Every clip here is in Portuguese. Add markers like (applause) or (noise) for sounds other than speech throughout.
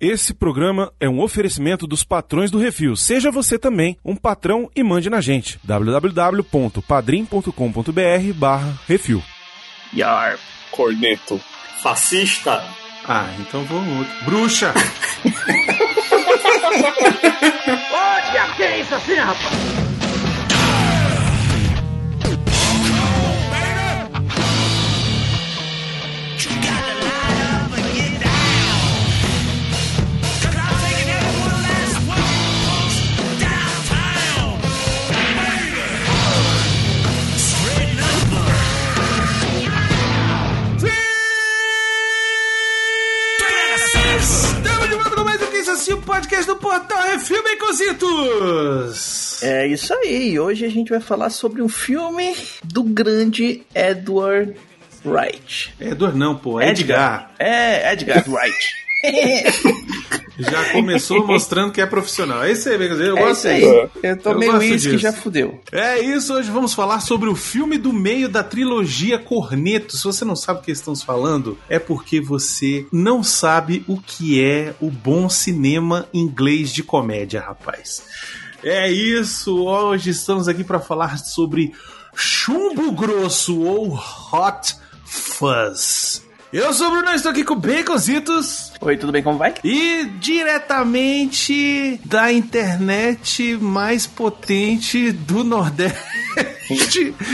Esse programa é um oferecimento dos patrões do Refil. Seja você também um patrão e mande na gente. www.padrim.com.br barra Refil. Yar. Corneto. Fascista. Ah, então vamos outro. Bruxa! (laughs) Olha, que é isso assim, rapaz? Assim, o podcast do Portal Refil Baconzitos! É isso aí. Hoje a gente vai falar sobre um filme do grande Edward Wright. Edward não, pô, é Edgar. É, Edgar Wright. (laughs) Já começou mostrando que é profissional. É isso aí, Baconzitos. Eu É gosto isso disso. Eu tomei Eu gosto uísque e disso. já fudeu. É isso, hoje vamos falar sobre o filme do meio da trilogia Corneto. Se você não sabe o que estamos falando, é porque você não sabe o que é o bom cinema inglês de comédia, rapaz. É isso, hoje estamos aqui para falar sobre Chumbo Grosso ou Hot Fuzz. Eu sou o Bruno, estou aqui com Baconzitos. Oi, tudo bem? Como vai? E diretamente da internet mais potente do Nordeste, (laughs)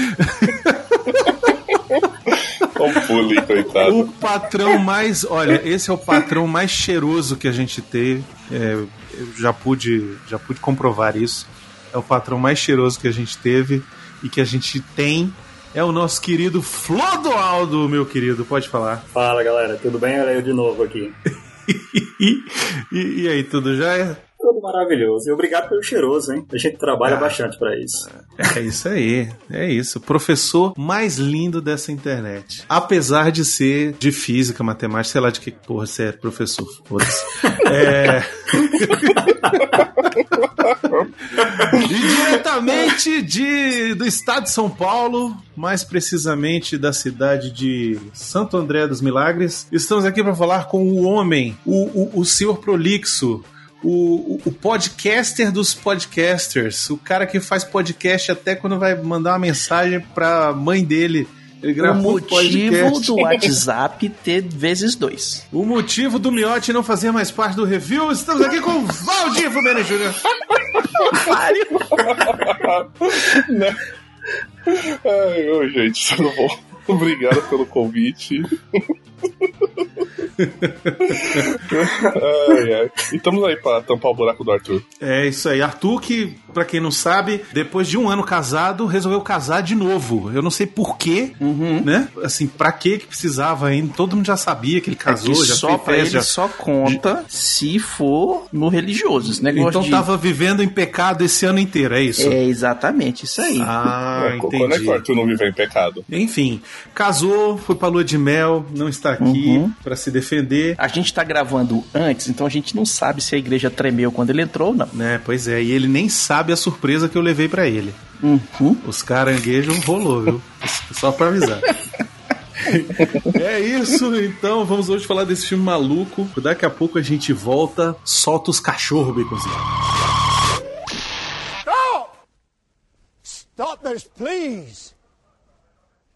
Um bullying, coitado. o patrão mais. Olha, esse é o patrão mais cheiroso que a gente teve. É, eu já pude, já pude comprovar isso. É o patrão mais cheiroso que a gente teve e que a gente tem. É o nosso querido Flodoaldo, meu querido, pode falar. Fala galera, tudo bem? Olha eu de novo aqui. (laughs) E, e- e aí, tudo já é? Tudo maravilhoso. E obrigado pelo cheiroso, hein? A gente trabalha Ah. bastante pra isso. É isso aí, é isso. Professor mais lindo dessa internet. Apesar de ser de física, matemática, sei lá de que porra você é professor. Foda-se. (laughs) É... e diretamente de, do estado de São Paulo, mais precisamente da cidade de Santo André dos Milagres, estamos aqui para falar com o homem, o, o, o senhor prolixo, o, o- o podcaster dos podcasters, o cara que faz podcast até quando vai mandar uma mensagem pra mãe dele. Ele O gravou um motivo podcast. do WhatsApp ter vezes dois. O motivo do Miotti não fazer mais parte do review. Estamos aqui com o Valdir Fumene Jr. né? Ai, ô, gente, tudo bom? Obrigado pelo convite. (laughs) ai, ai. E estamos aí pra tampar o buraco do Arthur. É isso aí. Arthur, que, pra quem não sabe, depois de um ano casado, resolveu casar de novo. Eu não sei porquê, né? Assim, pra quê que precisava ainda? Todo mundo já sabia que ele casou, é que já só fez pra ele festa. só conta se for no religioso. Esse negócio Então de... tava vivendo em pecado esse ano inteiro, é isso? É exatamente isso aí. Ah, É, Quando é que o entendi. Arthur não viveu em pecado? Enfim, casou, foi pra lua de mel, não está aqui Uhum. pra se defender. A gente tá gravando antes, então a gente não sabe se a igreja tremeu quando ele entrou ou não. Né, pois é, e ele nem sabe a surpresa que eu levei pra ele. Uhum. Os caranguejos rolou, viu? Só pra avisar. é isso, então vamos hoje falar desse filme maluco. Daqui a pouco a gente volta, solta os cachorros, Baconzinho. Stop this, please.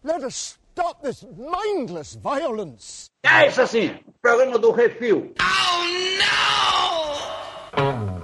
Let us stop this mindless violence. É isso assim, programa do Refil. Muito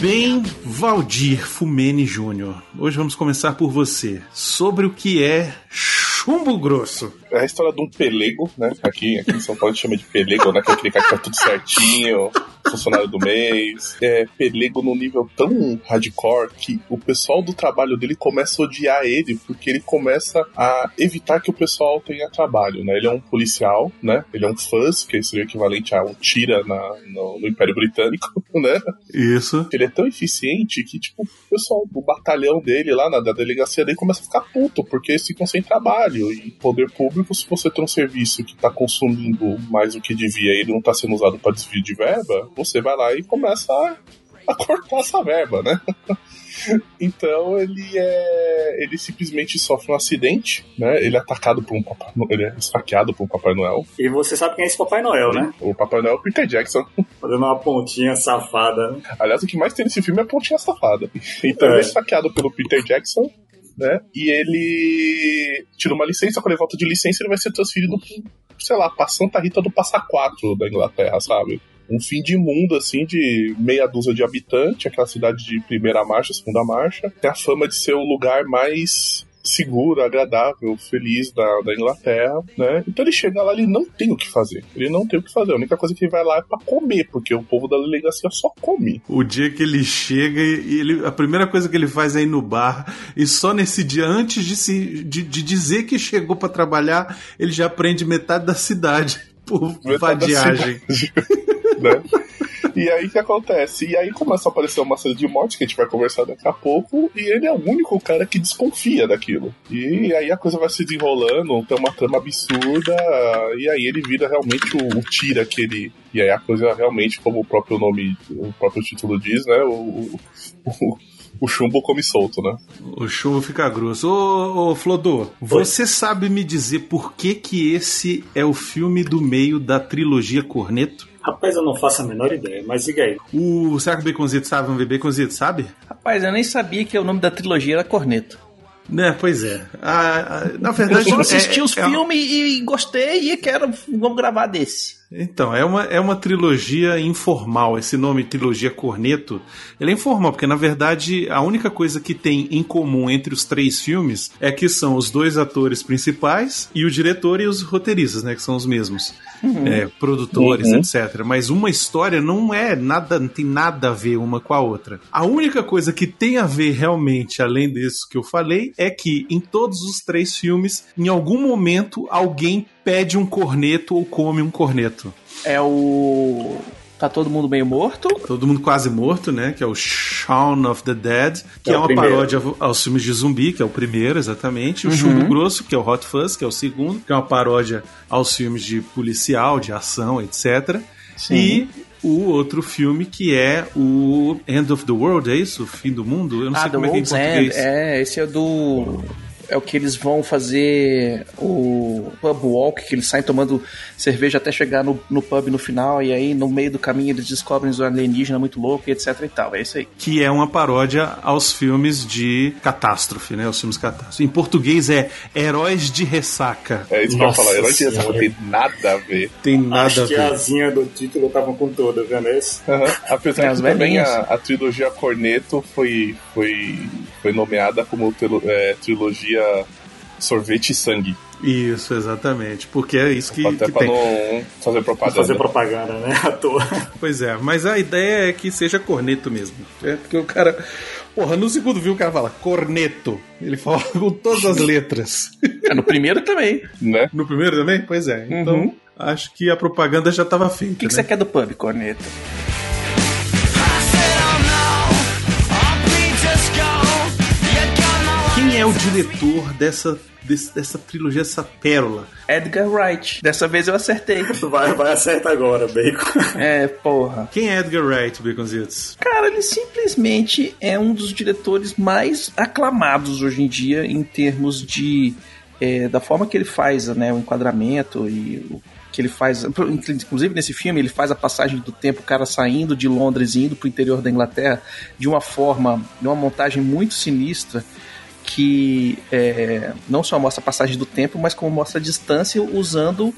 bem, Valdir Fumene Júnior. Hoje vamos começar por você. Sobre o que é chumbo grosso. É a história de um pelego, né? Aqui, aqui em São Paulo a gente chama de pelego, né? Que é aquele cara que tá tudo certinho, (laughs) funcionário do mês. É pelego num nível tão hardcore que o pessoal do trabalho dele começa a odiar ele, porque ele começa a evitar que o pessoal tenha trabalho, né? Ele é um policial, né? Ele é um fuzz, que seria o equivalente a um tira na, no, no Império Britânico, (laughs) né? Isso. Ele é tão eficiente que, tipo, o pessoal do batalhão dele lá, na da delegacia dele, começa a ficar puto, porque eles ficam sem trabalho. E poder público, se você tem um serviço que tá consumindo mais do que devia e ele não tá sendo usado para desvio de verba, você vai lá e começa a, a cortar essa verba, né? (laughs) Então ele é. ele simplesmente sofre um acidente, né? Ele é atacado por um Papai Noel, ele é esfaqueado por um Papai Noel. E você sabe quem é esse Papai Noel, né? O Papai Noel é o Peter Jackson. (laughs) Fazendo uma pontinha safada. né? Aliás, o que mais tem nesse filme é a pontinha safada. Então É. ele é esfaqueado pelo Peter Jackson, né? E ele tira uma licença, quando ele volta de licença, ele vai ser transferido, sei lá, pra Santa Rita do Passa Quatro da Inglaterra, sabe? Um fim de mundo, assim, de meia dúzia de habitantes, aquela cidade de primeira marcha, segunda marcha. Tem a fama de ser o lugar mais seguro, agradável, feliz da, da Inglaterra, né? Então ele chega lá, ele não tem o que fazer. Ele não tem o que fazer. A única coisa que ele vai lá é pra comer, porque o povo da delegacia só come. O dia que ele chega e ele, a primeira coisa que ele faz é ir no bar e só nesse dia, antes de, se, de, de dizer que chegou pra trabalhar, ele já aprende metade da cidade (laughs) por Metade vadiagem. Né? E aí o que acontece? E aí começa a aparecer uma cena de morte que a gente vai conversar daqui a pouco, e ele é o único cara que desconfia daquilo. E aí a coisa vai se desenrolando, tem uma trama absurda, e aí ele vira realmente o, o tira que ele. E aí a coisa realmente, como o próprio nome, o próprio título diz, né? O, o, o, o chumbo come solto, né? O chumbo fica grosso. Ô, ô Flodô, você sabe me dizer por que que esse é o filme do meio da trilogia Corneto? Rapaz, eu não faço a menor ideia, mas diga aí. O, será que o Baconzito sabe? Vamos ver, Baconzito, sabe? Rapaz, eu nem sabia que o nome da trilogia era Corneto. Né, pois é. Ah, ah, na verdade, Eu só assisti é- os é- filmes e gostei e quero. Vamos gravar desse. Então, é uma, é uma trilogia informal. Esse nome, trilogia Corneto, ele é informal, porque na verdade a única coisa que tem em comum entre os três filmes é que são os dois atores principais e o diretor e os roteiristas, né? Que são os mesmos. É, produtores, Uhum. etc. Mas uma história não é nada, não tem nada a ver uma com a outra. A única coisa que tem a ver realmente, além disso que eu falei, é que em todos os três filmes, em algum momento, alguém pede um corneto ou come um corneto. É o. Tá todo mundo meio morto. Todo mundo quase morto, né? Que é o Shaun of the Dead, que É é, uma primeiro. paródia aos filmes de zumbi, que é o primeiro, exatamente. O Chumbo Grosso, que é o Hot Fuzz, que é o segundo, que é uma paródia aos filmes de policial, de ação, etc. E o outro filme que é o End of the World, é isso? O fim do mundo? Eu não ah, sei como é que é em End. português. É, esse é do. É o que eles vão fazer o pub walk, que eles saem tomando cerveja até chegar no, no pub no final, e aí no meio do caminho eles descobrem os alienígenas muito louco e etc e tal. É isso aí. Que é uma paródia aos filmes de catástrofe, né? Os filmes catástrofe. Em português é Heróis de Ressaca. É isso que eu ia Nossa falar. Herói de Ressaca tem nada a ver. Tem nada Acho a que ver. a asinha do título estavam com toda, vendo esse? Aham. Apesar É, que também a, a trilogia Corneto foi, foi, foi nomeada como é, trilogia Sorvete e Sangue. Isso, exatamente. Porque é isso que, Até que pra tem. não fazer propaganda. Fazer propaganda, né? À toa. Pois é, mas a ideia é que seja corneto mesmo. É porque o cara. Porra, no segundo vídeo o cara fala corneto. Ele fala (laughs) com todas as letras. É, no primeiro também. O Né? No primeiro também? Pois é. Então, acho que a propaganda já estava feita. que, que né? você quer do pub, Corneto? O diretor dessa, desse- dessa trilogia, dessa pérola? Edgar Wright. Dessa vez eu acertei. (laughs) Vai, vai acerta agora, Bacon. (laughs) É, porra. Quem é Edgar Wright, Baconzitos? Cara, ele simplesmente é um dos diretores mais aclamados hoje em dia em termos de é, da forma que ele faz né, o enquadramento e o que ele faz. Inclusive nesse filme ele faz a passagem do tempo, o cara saindo de Londres e indo pro interior da Inglaterra de uma forma, de uma montagem muito sinistra que é, não só mostra a passagem do tempo, mas como mostra a distância usando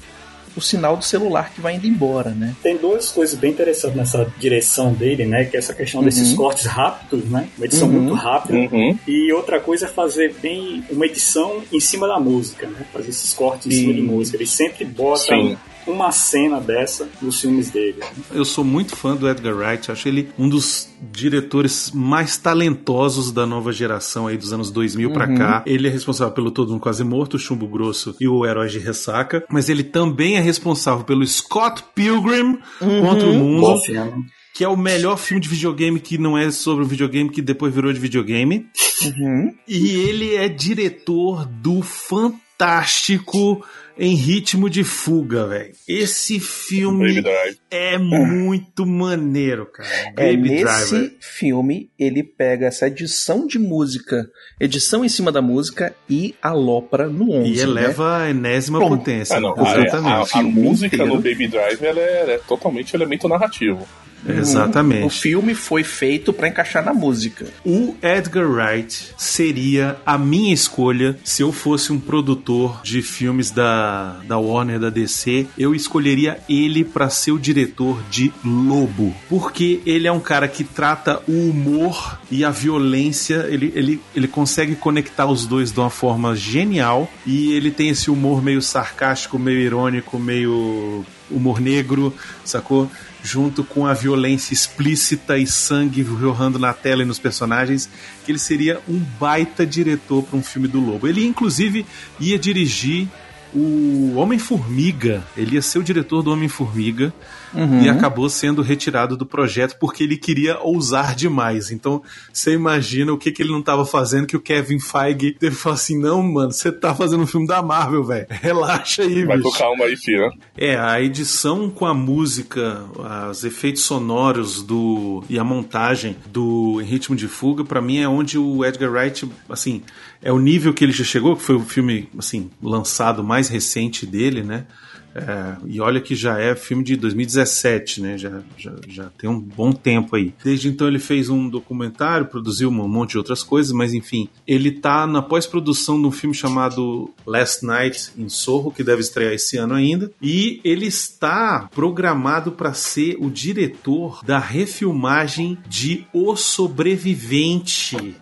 o sinal do celular que vai indo embora, né? Tem duas coisas bem interessantes nessa direção dele, né? Que é essa questão desses cortes rápidos, né? Uma edição Uhum. muito rápida. Uhum. E outra coisa é fazer bem uma edição em cima da música, né? Fazer esses cortes em cima de Sim. música. Ele sempre bota Sim. Uma cena dessa nos filmes dele. Eu sou muito fã do Edgar Wright, acho ele um dos diretores mais talentosos da nova geração aí dos anos 2000 pra cá. Ele é responsável pelo Todo Mundo Quase Morto, o Chumbo Grosso e o Heróis de Ressaca, mas ele também é responsável pelo Scott Pilgrim contra o Bom Mundo. filme. que é o melhor filme de videogame que não é sobre um videogame que depois virou de videogame. Uhum. E ele é diretor do fantástico Em Ritmo de Fuga, velho. Esse filme é muito maneiro, cara. É, Baby nesse Driver. filme, ele pega essa edição de música, edição em cima da música e alopra no 11. E né? eleva a enésima Bom, potência. Ah, não. A, a- Exatamente. a Filme música inteiro. no Baby Drive ela é, ela é totalmente elemento narrativo. Exatamente. O filme foi feito pra encaixar na música. O Edgar Wright seria a minha escolha se eu fosse um produtor de filmes da, da Warner, da DC. Eu escolheria ele para ser o diretor de Lobo. Porque ele é um cara que trata o humor e a violência. Ele, ele, ele consegue conectar os dois de uma forma genial. E ele tem esse humor meio sarcástico, meio irônico, meio humor negro, sacou? Junto com a violência explícita e sangue jorrando na tela e nos personagens, que ele seria um baita diretor para um filme do Lobo. Ele, inclusive, ia dirigir o Homem-Formiga. Ele ia ser o diretor do Homem-Formiga Uhum. e acabou sendo retirado do projeto porque ele queria ousar demais. Então, você imagina o que, que ele não estava fazendo que o Kevin Feige teve que falar assim: não, mano, você tá fazendo um filme da Marvel, velho. Relaxa aí, Vai bicho. com calma aí, filho. É, a edição com a música, os efeitos sonoros do e a montagem do Em Ritmo de Fuga, pra mim é onde o Edgar Wright, assim, é o nível que ele já chegou, que foi o filme, assim, lançado mais recente dele, né? É, e olha que já é filme de 2017, né? Já, já, já tem um bom tempo aí. Desde então ele fez um documentário, produziu um monte de outras coisas, mas enfim, ele tá na pós-produção de um filme chamado Last Night em Sorro, que deve estrear esse ano ainda, e ele está programado para ser o diretor da refilmagem de O Sobrevivente.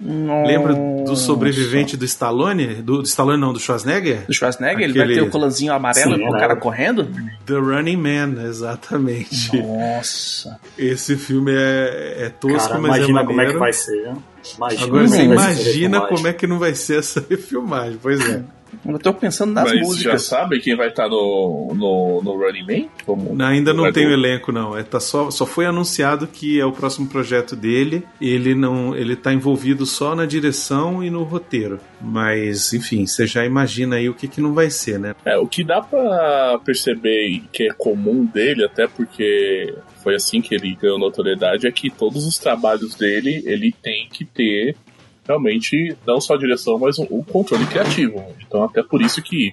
Lembra do sobrevivente do Stallone? Do, do Stallone não, do Schwarzenegger? Do Schwarzenegger, ele vai Aquele- ter o colanzinho amarelo Sim, com o é. cara correndo? The Running Man, exatamente. Nossa. Esse filme é, é tosco, Cara, mas é imagina maneiro. como é que vai ser. né? Imagina Agora você imagina como é que não vai ser essa (laughs) refilmagem, pois é. Eu tô pensando nas Mas já músicas. sabe quem vai estar no, no, no Running Man? Como Não, ainda não vai tem o elenco, não. É, tá só, só foi anunciado que é o próximo projeto dele. Ele não, ele tá envolvido só na direção e no roteiro. Mas, enfim, você já imagina aí o que, que não vai ser, né? É, o que dá pra perceber que é comum dele, até porque foi assim que ele ganhou notoriedade, é que todos os trabalhos dele, ele tem que ter realmente não só a direção, mas o, controle criativo. Então até por isso que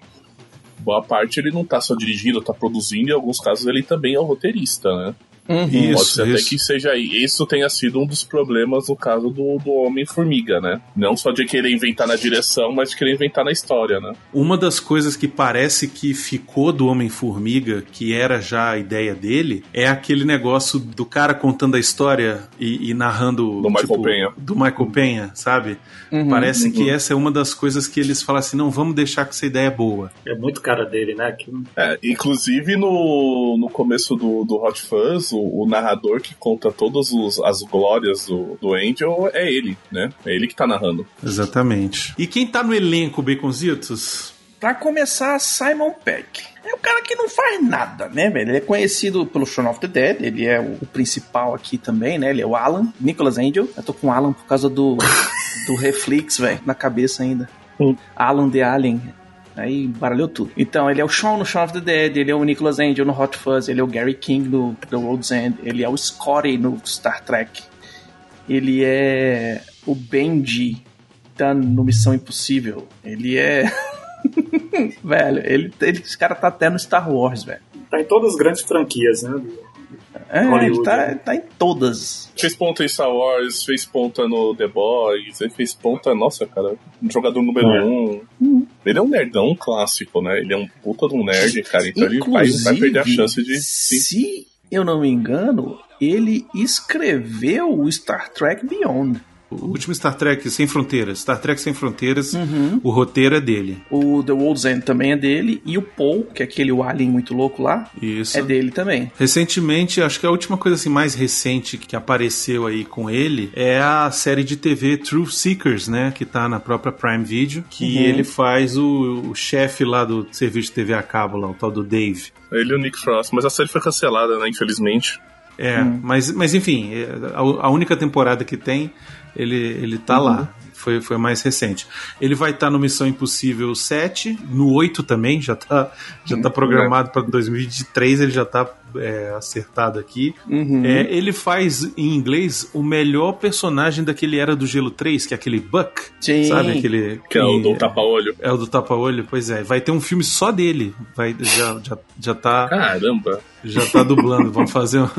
boa parte ele não tá só dirigindo, tá produzindo, e em alguns casos ele também é o roteirista, né? Uhum. Isso, Pode ser até isso. que seja isso tenha sido um dos problemas no caso do, do Homem-Formiga, né? Não só de querer inventar na direção, mas de querer inventar na história, né? Uma das coisas que parece que ficou do Homem-Formiga, que era já a ideia dele, é aquele negócio do cara contando a história e, e narrando. Do Michael Penha. Do Michael Penha, sabe? Uhum. Parece que essa é uma das coisas que eles falam assim: não, vamos deixar que essa ideia é boa. É muito cara dele, né? Que- É, inclusive no, no começo do, do Hot Fuzz, o, o narrador que conta todas as glórias do, do Angel é ele, né? É ele que tá narrando. Exatamente. E quem tá no elenco, Baconzitos? Pra começar, Simon Peck. É um cara que não faz nada, né, velho? Ele é conhecido pelo Shaun of the Dead, ele é o, o principal aqui também, né? Ele é o Alan, Nicholas Angel. Eu tô com o Alan por causa do, do reflex, velho, na cabeça ainda. Hum. Alan the Alien. Aí baralhou tudo. Então, ele é o Shaun no Shaun of the Dead, ele é o Nicholas Angel no Hot Fuzz, ele é o Gary King no The World's End, ele é o Scotty no Star Trek. Ele é o Benji tá no Missão Impossível. Ele é. (laughs) velho, ele, ele, esse cara tá até no Star Wars, velho. Tá em todas as grandes franquias, né? É, Hollywood, ele tá, né? ele tá em todas. Fez ponta em Star Wars, fez ponta no The Boys, ele fez ponta, nossa, cara, um jogador número É. um. Ele é um nerdão clássico, né? Ele é um puta de um nerd, cara, então ele vai, vai perder a chance de. Sim. se eu não me engano, ele escreveu o Star Trek Beyond. O último Star Trek Sem Fronteiras. Star Trek Sem Fronteiras, Uhum. o roteiro é dele. O The World's End também é dele. E o Paul, que é aquele alien muito louco lá, Isso. é dele também. Recentemente, acho que a última coisa assim mais recente que apareceu aí com ele é a série de TV Truth Seekers, né, que tá na própria Prime Video, que Uhum. ele faz o, o chefe lá do serviço de TV a cabo lá, o tal do Dave. Ele e o Nick Frost, mas a série foi cancelada, né? Infelizmente. É, mas, mas enfim, é, a, a única temporada que tem, ele, ele tá lá. Foi, foi mais recente. Ele vai estar no Missão Impossível 7, no 8 também, já tá, já tá programado para 2023, ele já tá é, acertado aqui. Uhum. É, ele faz em inglês o melhor personagem daquele Era do Gelo 3, que é aquele Buck. Sim. Sabe? Aquele. Que é o do tapa-olho. É o do tapa-olho, pois é. Vai ter um filme só dele. Vai, já, já, já tá. Caramba. Já tá dublando. Vamos fazer. Um,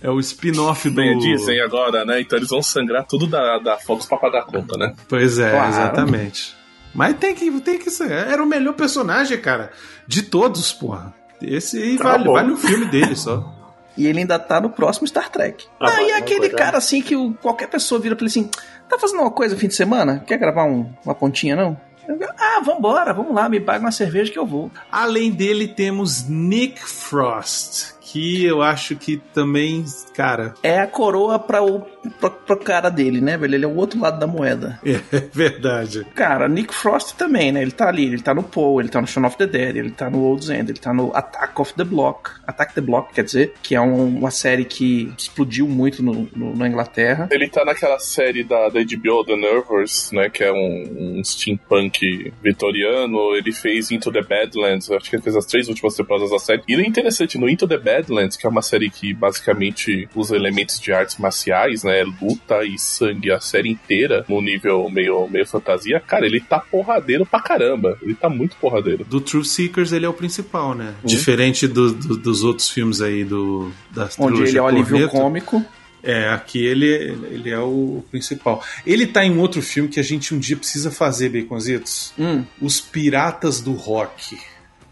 é o spin-off do. Bem, dizem agora, né? Então eles vão sangrar tudo da, da Fox pra pagar a conta, né? Pois é, Claro. exatamente. Mas tem que, tem que ser. Era o melhor personagem, cara. De todos, porra. Esse aí Tá vale, bom. vale o filme dele só. (laughs) E ele ainda tá no próximo Star Trek. Ah, Ah, e aquele vai. cara assim que o- qualquer pessoa vira pra ele assim: tá fazendo uma coisa no fim de semana? Quer gravar um- uma pontinha, não? Eu ah, vambora, vamos lá, me paga uma cerveja que eu vou. Além dele, temos Nick Frost, que eu acho que também, cara, É a coroa pra o, pro, pro cara dele, né, velho? Ele é o outro lado da moeda. (laughs) é verdade. Cara, Nick Frost também, né? Ele tá ali, ele tá no Poe, ele tá no Shaun of the Dead, ele tá no Old End, ele tá no Attack of the Block. Attack the Block, quer dizer, que é um- uma série que explodiu muito no, no- na Inglaterra. Ele tá naquela série da, da HBO, The Nervers, né? Que é um, um steampunk vitoriano. Ele fez Into the Badlands, acho que ele fez as três últimas temporadas da série. E ele é interessante, no Into the Badlands, que é uma série que basicamente usa elementos de artes marciais, né? Luta e sangue a série inteira, no nível meio, meio fantasia. Cara, ele tá porradeiro pra caramba. Ele tá muito porradeiro. Do Truth Seekers ele é o principal, né? Uhum. Diferente do- do- dos outros filmes aí do da Onde ele é o alívio Corneto. cômico. É, aqui ele, ele é o principal. Ele tá em um outro filme que a gente um dia precisa fazer, Baconzitos. Hum. Os Piratas do Rock.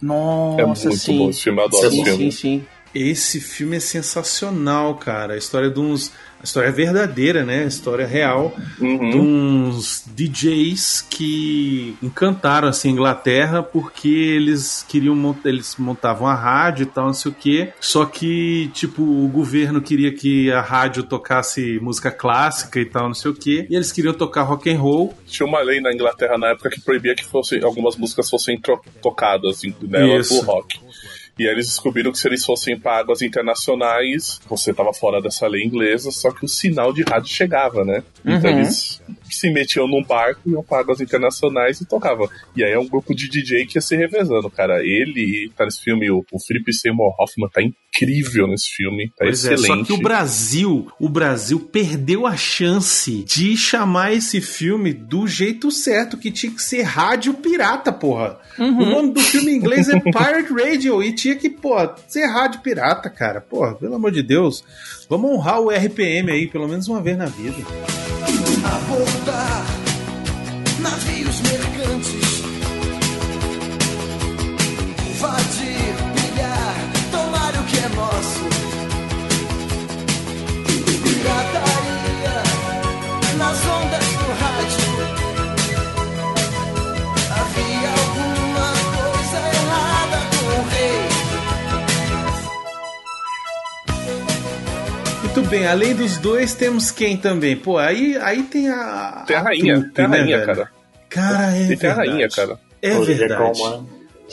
Nossa, é muito sim. bom esse filme, eu adoro sim, esse filme. sim, sim. Esse filme é sensacional, cara. A história de uns. A história é verdadeira, né? A história real Uhum. de uns DJs que encantaram assim, a Inglaterra porque eles queriam mont- eles montavam a rádio e tal, não sei o quê. Só que, tipo, o governo queria que a rádio tocasse música clássica e tal, não sei o quê. E eles queriam tocar rock and roll. Tinha uma lei na Inglaterra na época que proibia que fosse, algumas músicas fossem tocadas assim, nela Isso. do rock. E aí eles descobriram que se eles fossem para águas internacionais, você tava fora dessa lei inglesa, só que o sinal de rádio chegava, né? Então Uhum. eles se metiam num barco, iam para águas internacionais e tocavam. E aí é um grupo de DJ que ia se revezando, cara. Ele tá nesse filme, o, o Philip Seymour Hoffman tá incrível nesse filme, tá Pois é, excelente. só que o Brasil, o Brasil perdeu a chance de chamar esse filme do jeito certo, que tinha que ser Rádio Pirata, porra. O nome do filme em inglês é Pirate Radio e tinha que, pô, ser Rádio Pirata, cara. Porra, pelo amor de Deus. Vamos honrar o RPM aí, pelo menos uma vez na vida. Abordar navios mercantes, Muito bem, além dos dois, temos quem também? Pô, aí, aí tem a. Tem a rainha, trupe, tem a né, rainha, velho? cara. Cara, é tem a verdade. rainha, cara. É Olivia verdade. Colman.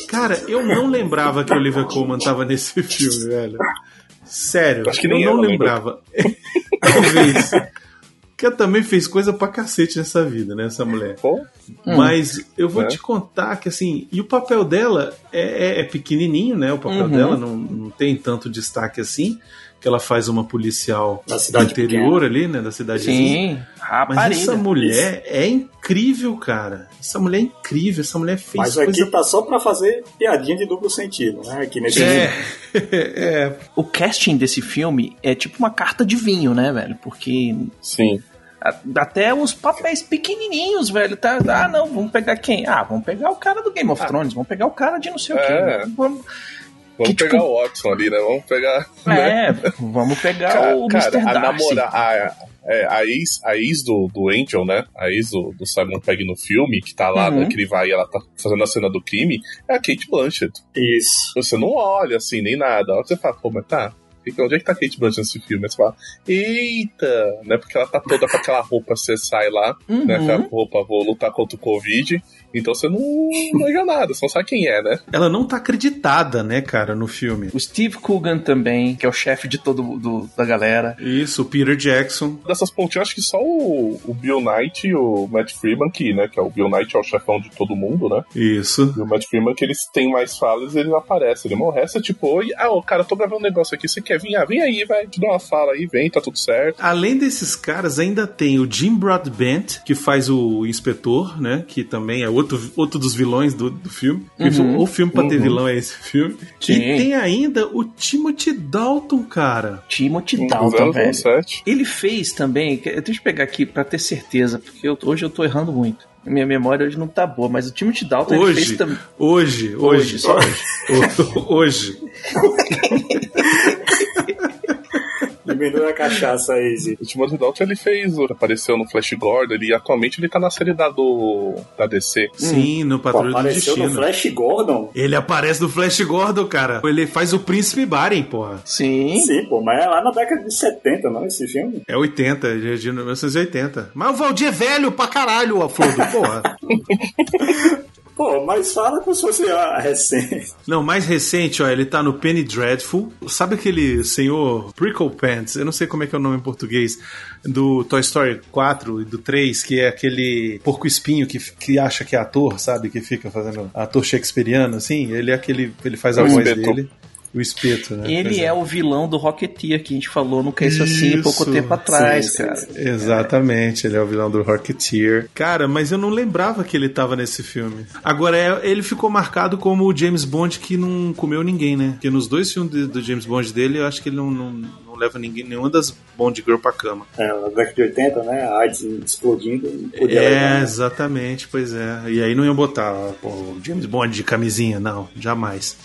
Cara, eu não lembrava que a Olivia Colman tava nesse (laughs) filme, velho. Sério, Acho que eu não lembrava. (laughs) Talvez. Porque ela também fez coisa pra cacete nessa vida, né, essa mulher. Pô, Mas eu vou É. te contar que, assim, e o papel dela é, é- é pequenininho, né? O papel Uhum. dela não, não tem tanto destaque assim. Que ela faz uma policial Da cidade interior ali, né? Da cidadezinha. Sim, Mas essa mulher é incrível, cara. Essa mulher é incrível. Essa mulher fez Mas coisa aqui tá só pra fazer piadinha de duplo sentido, né? Aqui nesse É, (laughs) é, O casting desse filme é tipo uma carta de vinho, né, velho? Porque sim. até os papéis pequenininhos, velho, tá? Ah, não, vamos pegar quem? Ah, vamos pegar o cara do Game of Thrones, vamos pegar o cara de não sei o quê. É. Vamos, Vamos Que, pegar tipo- o Watson ali, né? Vamos pegar. (laughs) né? é, vamos pegar Ca- o cara, Mr. a Darcy. namora, a, é, a ex, a ex do, do Angel, né? A ex do, do Simon Pegg no filme, que tá lá, Uhum. né, que ele vai e ela tá fazendo a cena do crime, é a Kate Blanchett. Isso. Você não olha assim, nem nada. Você fala, pô, mas tá. Onde é que tá a Kate Blanchett nesse filme? Aí você fala, eita, né? Porque ela tá toda com aquela roupa, você sai lá, Uhum. né? Com a roupa, vou lutar contra o Covid. Então você não manja nada, você não sabe quem é, né? Ela não tá acreditada, né, cara, no filme. O Steve Coogan também, que é o chefe de todo do, da galera. Isso, o Peter Jackson. Dessas pontinhas, acho que só o, o Bill Knight e o Matt Freeman, que, né? Que é o Bill Knight é o chefão de todo mundo, né? Isso. E o Matt Freeman, que eles têm mais falas, eles aparecem. Ele morre. É tipo, oi, ah, ô, cara, tô gravando um negócio aqui, você quer vir? Ah, vem aí, vai, te dá uma fala aí, vem, tá tudo certo. Além desses caras, ainda tem o Jim Broadbent, que faz o inspetor, né? Que também é outro, outro dos vilões do, do filme. Uhum. O filme pra ter vilão é esse filme. Sim. E tem ainda o Timothy Dalton, cara. Timothy Dalton, velho. 007. Ele fez também, deixa eu pegar aqui pra ter certeza, porque eu- hoje eu tô errando muito. Minha memória hoje não tá boa, mas o Timothy Dalton ele fez Hoje, também. hoje, hoje, Hoje, só hoje. (laughs) (laughs) Diminui a cachaça aí, Zé. O Timothy Dalton, ele fez, apareceu no Flash Gordon, ele atualmente ele tá na série da, do, da DC. Sim, no Pô, Patrulha do apareceu no Destino. Flash Gordon? Ele aparece no Flash Gordon, cara. Ele faz o Príncipe Baren, porra. Sim. Sim, pô, mas é lá na década de 70, não, esse filme? É 80, é de 1980. Mas o Valdir é velho pra caralho, a Frodo, porra. (laughs) Pô, mas fala como se fosse a recente. Não, mais recente, ó, ele tá no Penny Dreadful. Sabe aquele senhor Prickle Pants? Eu não sei como é que é o nome em português. Do Toy Story 4 e do 3, que é aquele porco espinho que, que acha que é ator, sabe? Que fica fazendo ator shakespeariano, assim. Ele é aquele. Ele faz a O voz dele. O espeto, né? Ele Pois é. o vilão do Rocketeer que a gente falou no Case Assim há pouco Isso. tempo atrás, Sim, cara. sim. Exatamente, ele é o vilão do Rocketeer. Cara, mas eu não lembrava que ele tava nesse filme. Agora, é- ele ficou marcado como o James Bond que não comeu ninguém, né? Porque nos dois filmes do James Bond dele, eu acho que ele não, não, não leva ninguém, nenhuma das Bond Girl pra cama. É, na década de 80, né? A AIDS explodindo. É, levar, né? exatamente, pois é. E aí não ia botar pô, o James Bond de camisinha, não, jamais.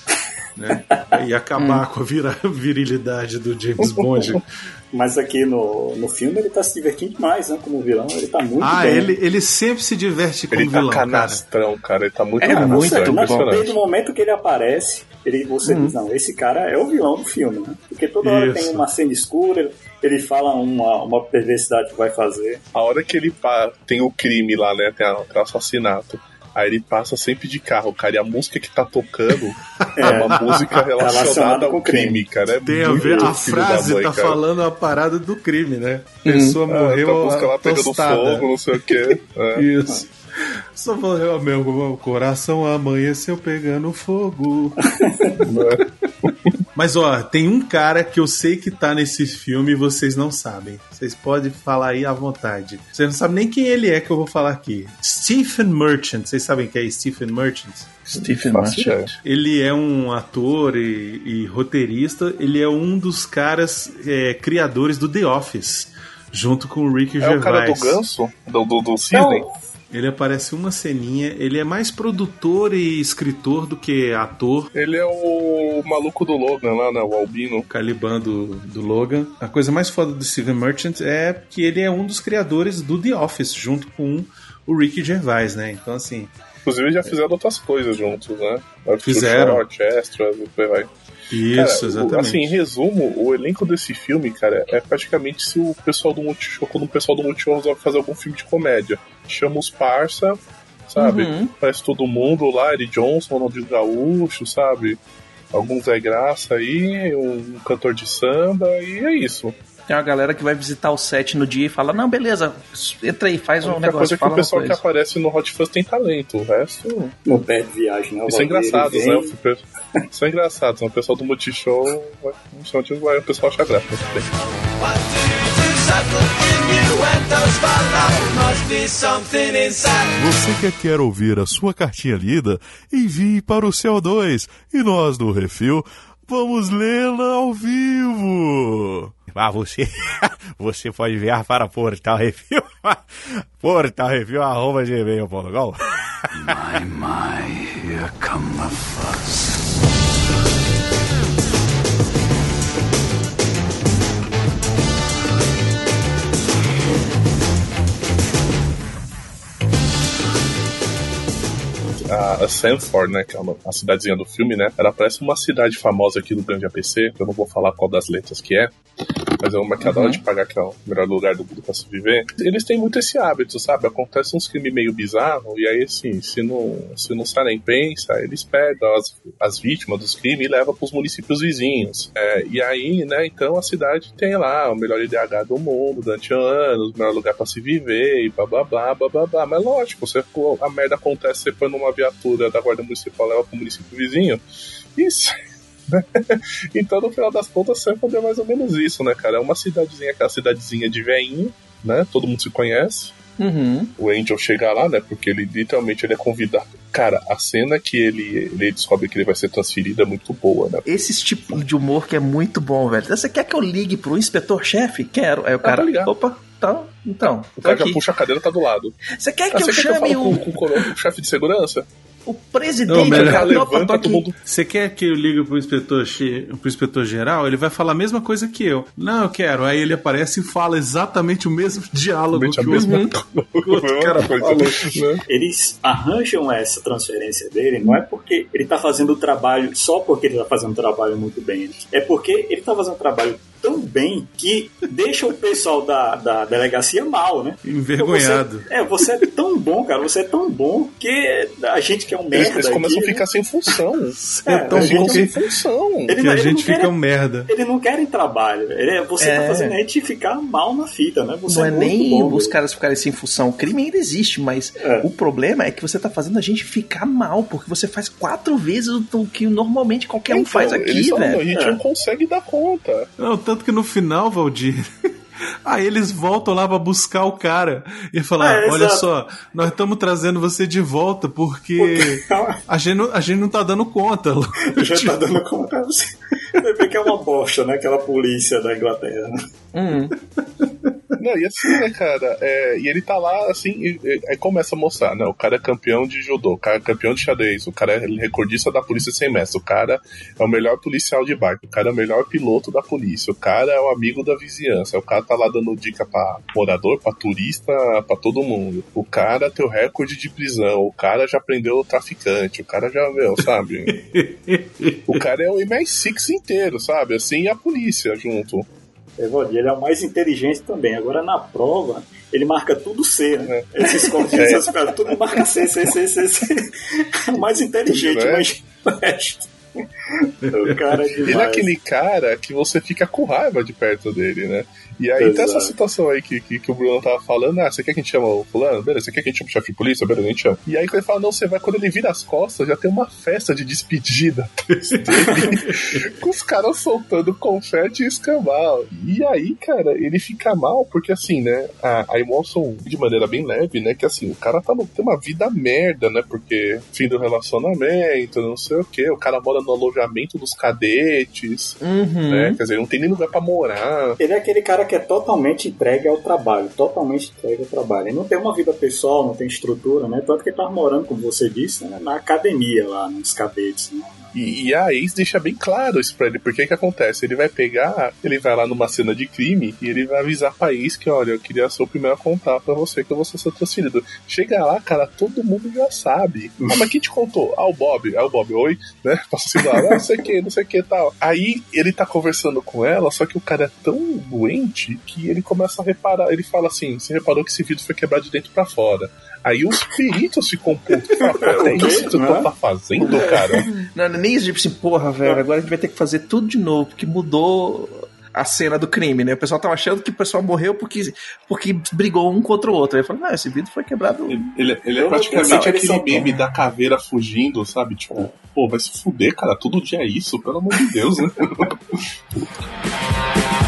Né? Ia acabar com a vira- virilidade do James Bond. (laughs) Mas aqui no, no filme ele tá se divertindo demais, né? Como vilão, ele tá muito Ah, bem. ele, ele sempre se diverte como Ele tá vilão, cara. canastrão, cara. Ele tá muito É canastrão, muito é. Desde o momento que ele aparece, ele, você diz, não, esse cara é o vilão do filme, né? Porque toda hora Isso. tem uma cena escura, ele fala uma, uma perversidade que vai fazer. A hora que ele pa- tem o crime lá, né? Tem, a- tem o assassinato. Aí ele passa sempre de carro, cara. E a música que tá tocando é, uma música relacionada ao crime, cara. É Tem a ver, a frase mãe, tá cara. falando a parada do crime, né? A pessoa Ah, morreu tá a música lá pegando fogo, não sei o quê. (laughs) É. Isso. Só morreu meu, meu coração amanheceu pegando fogo. (laughs) Mas ó, tem um cara que eu sei que tá nesse filme e vocês não sabem. Vocês podem falar aí à vontade. Vocês não sabem nem quem ele é que eu vou falar aqui. Stephen Merchant. Vocês sabem quem é Stephen Merchant? Stephen Merchant. Ele é um ator e, e roteirista. Ele é um dos caras é, criadores do The Office, junto com o Ricky É Gervais. o cara do ganso? Do, do, do cisne? Ele aparece uma ceninha. Ele é mais produtor e escritor do que ator. Ele é o maluco do Logan lá, né? O Albino. Caliban do, do Logan. A coisa mais foda do Steven Merchant é que ele é um dos criadores do The Office, junto com o Ricky Gervais, né? Então, assim, Inclusive, já fizeram outras coisas juntos, né? Fizeram. Aí vai. isso, Cara, o- exatamente. Assim, em resumo, o elenco desse filme, cara, é praticamente se o pessoal do Multishow, quando o pessoal do Multishow resolve fazer algum filme de comédia. Chama os parça, sabe? Uhum. Parece todo mundo lá, Eric Johnson, Ronaldinho Gaúcho, sabe? Alguns Zé Graça aí, um cantor de samba, e é isso. Tem uma galera que vai visitar o set no dia e fala: Não, beleza, entra aí, faz um negócio, coisa é que fala o pessoal que aparece no Hot Fuzz tem talento, o resto. No pé de viagem, né? O Isso é engraçado, né? Isso é engraçado, né? o pessoal do Multishow, não o pessoal acha graça. mas bem. Você que quer ouvir a sua cartinha lida, envie para o CO2 e nós do Refil vamos lê-la ao vivo. Ah, você, (laughs) você pode enviar para Portal Refil, (laughs) Portal Refil, arroba gmail.com. a, a Sanford, né, que é uma, a cidadezinha do filme, né, ela parece uma cidade famosa aqui do grande APC, que eu não vou falar qual das letras que é, mas é uma que adora Uhum. de pagar que é o melhor lugar do mundo pra se viver. Eles têm muito esse hábito, sabe? Acontece uns crimes meio bizarros, e aí, assim, se não, se não sai na imprensa, eles pegam as, as vítimas dos crimes e levam pros municípios vizinhos. É, e aí, né, então a cidade tem lá o melhor IDH do mundo durante anos, o melhor lugar pra se viver, e blá blá blá blá blá blá. Mas lógico, você, a merda acontece, você põe numa viatura da Guarda Municipal, leva pro município vizinho. Isso. né? (laughs) Então, no final das contas, sempre é mais ou menos isso, né, cara? É uma cidadezinha, aquela cidadezinha de veinho, né? Todo mundo se conhece. Uhum. O Angel chega lá, né? Porque ele literalmente ele é convidado. Cara, a cena que ele, ele descobre que ele vai ser transferido é muito boa, né? Esse tipo de humor que é muito bom, velho. Você quer que eu ligue pro inspetor-chefe? Quero. Aí o cara. pra ligar. Opa, tá. Então. O cara já puxa a cadeira tá do lado. Você quer Ah, que eu você quer que eu chame fale com, o, com coro- o chefe de segurança? O presidente? Não, melhor- o cara, Levanta, opa, tô todo aqui. mundo Você quer que eu ligue pro inspetor, pro inspetor geral? Ele vai falar a mesma coisa que eu. Não, eu quero. Aí ele aparece e fala exatamente o mesmo (laughs) diálogo que o mesma outro. coisa. (laughs) outro cara falou. né? Eles arranjam essa transferência dele, não é porque ele tá fazendo o trabalho só porque ele tá fazendo o trabalho muito bem. É porque ele tá fazendo o trabalho tão bem que deixa o pessoal da, da delegacia mal, né? Envergonhado. Você, é, você é tão bom, cara, você é tão bom que a gente que é um merda. eles começam aqui, a ficar sem função. É, tão eles bom ficam sem que, função. Ele que não- a gente não quer- fica um merda. Eles não querem trabalho. Ele é- você É. tá fazendo a gente ficar mal na fita, né? Você Não é muito nem bom, os velho. caras ficarem sem função. O crime ainda existe, mas É. o problema é que você tá fazendo a gente ficar mal, porque você faz quatro vezes o que normalmente qualquer um Então, faz aqui, velho. A gente É. não consegue dar conta. Não, tanto que no final, Valdir. (laughs) Aí eles voltam lá pra buscar o cara e falar: É, Olha exato. só, nós estamos trazendo você de volta porque a gente não, a gente não tá dando conta. (laughs) Já tá dando conta. Você você vê que é uma bosta, né? Aquela polícia da Inglaterra. né? Hum. Não, e assim, né, cara? é, e ele tá lá, assim, e, e- aí começa a mostrar, né? O cara é campeão de judô, o cara é campeão de xadrez, o cara é recordista da polícia sem mestre, o cara é o melhor policial de bike, o cara é o melhor piloto da polícia, o cara é o amigo da vizinhança, o cara tá lá dando dica pra morador, pra turista, pra todo mundo. O cara tem o recorde de prisão, o cara já prendeu o traficante, o cara já, meu, sabe? o cara é o MI6 inteiro, sabe? Assim, e a polícia junto. Evaldir, ele é o mais inteligente também. Agora na prova, ele marca tudo C, né? É. Esses cortes, É. essas coisas, tudo marca C, C, C, C, C. É o mais inteligente, É. mas o resto. O cara é demais. Ele é aquele cara que você fica com raiva de perto dele, né? E aí tem essa Exato. situação aí que, que, que o Bruno tava falando, ah, você quer que a gente chama o fulano? Beleza, você quer que a gente chame o chefe de polícia? Beleza, a gente chama. E aí quando ele fala, não, você vai, quando ele vira as costas, já tem uma festa de despedida dele, (laughs) com os caras soltando confete e escambau. E aí, cara, ele fica mal, porque assim, né, a, a Emulsion, de maneira bem leve, né, que assim, o cara tá no, tem uma vida merda, né, porque fim do relacionamento, não sei o que, o cara mora no alojamento dos cadetes, Uhum. né, quer dizer, não tem nem lugar pra morar. Ele é aquele cara que é totalmente entregue ao trabalho, totalmente entregue ao trabalho. Ele não tem uma vida pessoal, não tem estrutura, né? Tanto que ele tá morando, como você disse, né? na academia lá, nos cadetes, né? E, e a ex deixa bem claro isso pra ele, porque que acontece? Ele vai pegar, ele vai lá numa cena de crime e ele vai avisar pra ex que, olha, eu queria ser o primeiro a contar pra você que eu vou ser seu transferido. Chega lá, cara, todo mundo já sabe. (laughs) Ah, mas quem te contou? Ah, o Bob. Ah, o Bob, oi, né? Passa lá, ah, não sei o que, não sei o que e tal. Aí ele tá conversando com ela, só que o cara é tão doente que ele começa a reparar, ele fala assim, você reparou que esse vidro foi quebrado de dentro pra fora. Aí os peritos ficam putos. (laughs) Fala, "Pô, É isso que tu tá fazendo, cara? (laughs) Não, nem isso, tipo assim, porra, velho, agora a gente vai ter que fazer tudo de novo, porque mudou a cena do crime, né? O pessoal tava achando que o pessoal morreu porque, porque brigou um contra o outro. Aí falou, não, esse vidro foi quebrado. Ele, ele é Eu praticamente aquele meme da caveira fugindo, sabe? Tipo, pô, vai se fuder, cara, todo dia é isso, pelo amor de Deus, né? (laughs)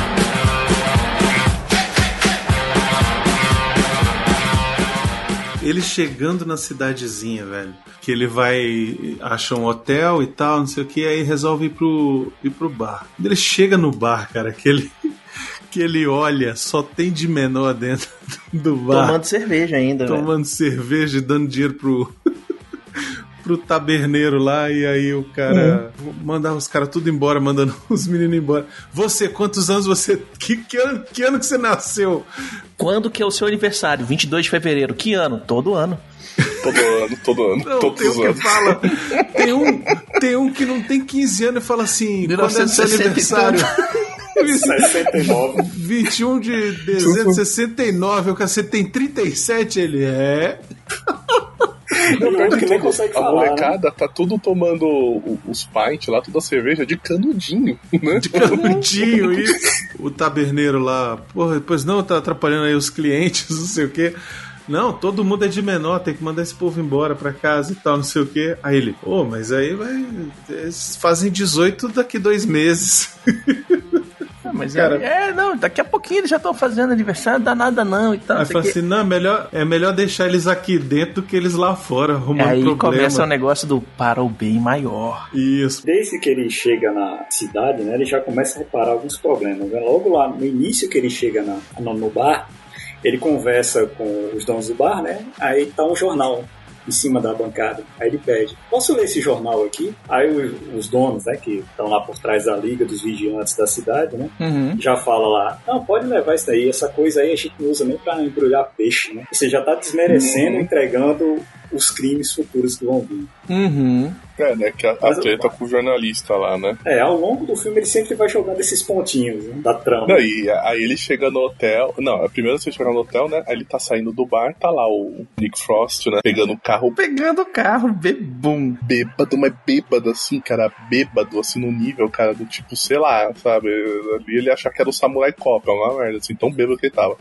Ele chegando na cidadezinha, velho. Que ele vai. acha um hotel e tal, não sei o que, aí resolve ir pro, ir pro bar. Quando ele chega no bar, cara, que ele. (laughs) Que ele olha, só tem de menor dentro (laughs) do bar. Tomando cerveja ainda, velho. tomando cerveja e dando dinheiro pro. Pro taberneiro lá, e aí o cara mandava os caras tudo embora, mandando (laughs) os meninos embora. Você, quantos anos você. Que, que, ano, que ano que você nasceu? Quando que é o seu aniversário? 22 de fevereiro. Que ano? Todo ano. Todo ano, todo ano, Não, todos tem os um que anos. fala. (laughs) Tem um, tem um que não tem 15 anos e fala assim: quando é seu 1960 e aniversário? 69. 21 de dezembro de 69, o cacete tem 37, ele é. E outro que nem consegue A falar. Né? molecada tá tudo tomando os pints lá, toda a cerveja de canudinho, (laughs) né? De canudinho, (laughs) isso. O taberneiro lá, porra, depois não, tá atrapalhando aí os clientes, (laughs) não sei o quê. Não, todo mundo é de menor, tem que mandar esse povo embora pra casa e tal, não sei o quê. Aí ele, pô, mas aí vai. Eles fazem 18 daqui dois meses. Ah, mas Cara- é, é, não, daqui a pouquinho eles já estão fazendo aniversário, não dá nada não e tal. Aí fala assim: não, é melhor, é melhor deixar eles aqui dentro do que eles lá fora, arrumando Aí problema. começa o negócio do para o bem maior. Isso. Desde que ele chega na cidade, né, ele já começa a reparar alguns problemas. Né? Logo lá no início que ele chega na, no, no bar, ele conversa com os donos do bar, né? Aí tá um jornal em cima da bancada. Aí ele pede: Posso ler esse jornal aqui? Aí os, os donos, né, que estão lá por trás da liga dos vigilantes da cidade, né? Uhum. Já fala lá, não, pode levar isso daí, essa coisa aí a gente não usa nem pra embrulhar peixe, né? Você já tá desmerecendo, entregando os crimes futuros que vão vir. Uhum. É, né? Que a, a treta com o jornalista lá, né? É, ao longo do filme ele sempre vai jogando esses pontinhos né, da trama. Não, e aí ele chega no hotel. Não, a primeira vez que ele chega no hotel, né? Aí ele tá saindo do bar, tá lá o Nick Frost, né? Pegando o carro Pegando o carro, bebum. bêbado, mas bêbado assim, cara, bêbado, assim, no nível, cara, do tipo, sei lá, sabe? Ali ele achar que era o Samurai Cop, é uma merda, assim, tão bêbado que ele tava.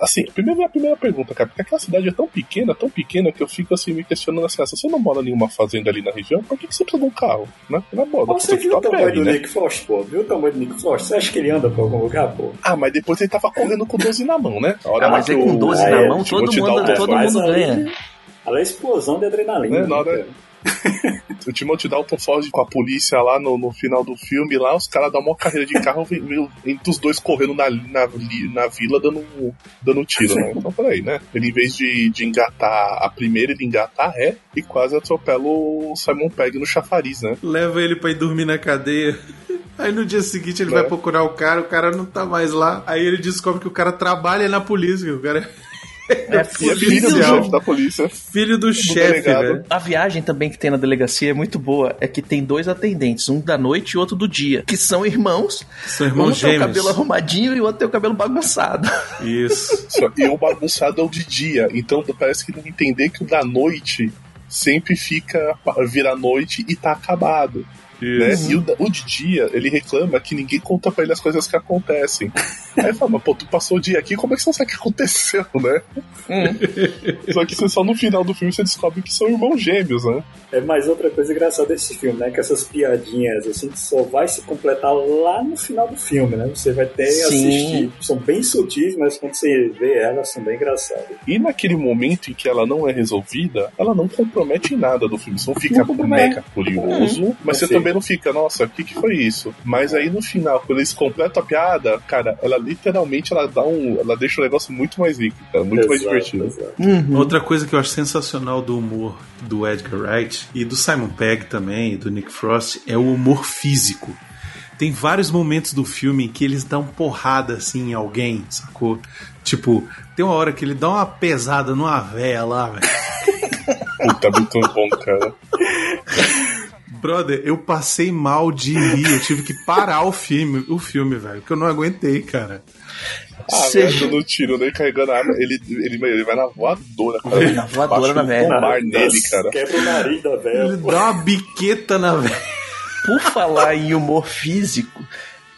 Assim, primeiro, a primeira pergunta, cara, porque aquela cidade é tão pequena, tão pequena, que eu fico assim, me questionando assim, ah, se você não mora em nenhuma fazenda ali na região, por que, que você precisa de um carro, né? Na boa, Você viu o tamanho pé, do né? Nick Frost, pô? Viu o tamanho do Nick Frost? Você acha que ele anda pra algum lugar, pô? Ah, mas depois ele tava correndo com 12 na mão, né? A hora Ah, mas que aí com o- 12 Ah, na é, mão, todo mundo, todo mundo ganha. Ela é explosão de adrenalina. É, na hora-. (laughs) O Timothy Dalton foge com a polícia lá no, no final do filme, lá os caras dão uma carreira de carro, entre os dois correndo na, na, na vila dando, dando tiro, né? Então, peraí, né? Ele, em vez de, de engatar a primeira, ele engata a ré e quase atropela o Simon Pegg no chafariz, né? Leva ele pra ir dormir na cadeia. Aí no dia seguinte ele É. vai procurar o cara, o cara não tá mais lá. Aí ele descobre que o cara trabalha na polícia, que o cara É, é filho do Policial. chefe da polícia. é filho do chefe, delegado. velho. A viagem também que tem na delegacia é muito boa. É que tem dois atendentes, um da noite e outro do dia, que são irmãos. São irmãos um tem o gêmeos. cabelo arrumadinho e o outro tem o cabelo bagunçado. Isso. (laughs) Só- E o bagunçado é o de dia. Então parece que não entender que o da noite sempre fica. vira noite e tá acabado. Né? E o, o de dia, ele reclama que ninguém conta pra ele as coisas que acontecem. Aí ele fala, mas pô, tu passou o dia aqui, como é que você sabe o que aconteceu, (laughs) né? Só que você só no final do filme você descobre que são irmãos gêmeos, né? É mais outra coisa engraçada desse filme, né? Que essas piadinhas, assim, só vai se completar lá no final do filme, né? Você vai ter Sim. assistir. São bem sutis, mas quando você vê elas, são bem engraçadas. E naquele momento em que ela não é resolvida, ela não compromete em nada do filme. Você não fica (laughs) Não mega curioso, mas você também não fica, nossa, o que, que foi isso? Mas aí no final, quando eles completam a piada, cara, ela literalmente ela dá um. Ela deixa o negócio muito mais rico, cara, muito mais Exato, divertido. exato. Outra coisa que eu acho sensacional do humor do Edgar Wright e do Simon Pegg também, e do Nick Frost, é o humor físico. Tem vários momentos do filme em que eles dão porrada assim em alguém, sacou? Tipo, tem uma hora que ele dá uma pesada numa véia lá, velho. Puta, muito bom, cara. (laughs) Brother, eu passei mal de rir, eu tive que parar o filme, o filme, velho, porque eu não aguentei, cara. Ah, Seja- velho, dando tiro, nem carregando a arma, ele, ele, ele vai na voadora, cara. Na voadora na um velha. pomar nele, cara. Quebra o nariz da Ele velha. dá uma biqueta na véia. Por falar em humor físico,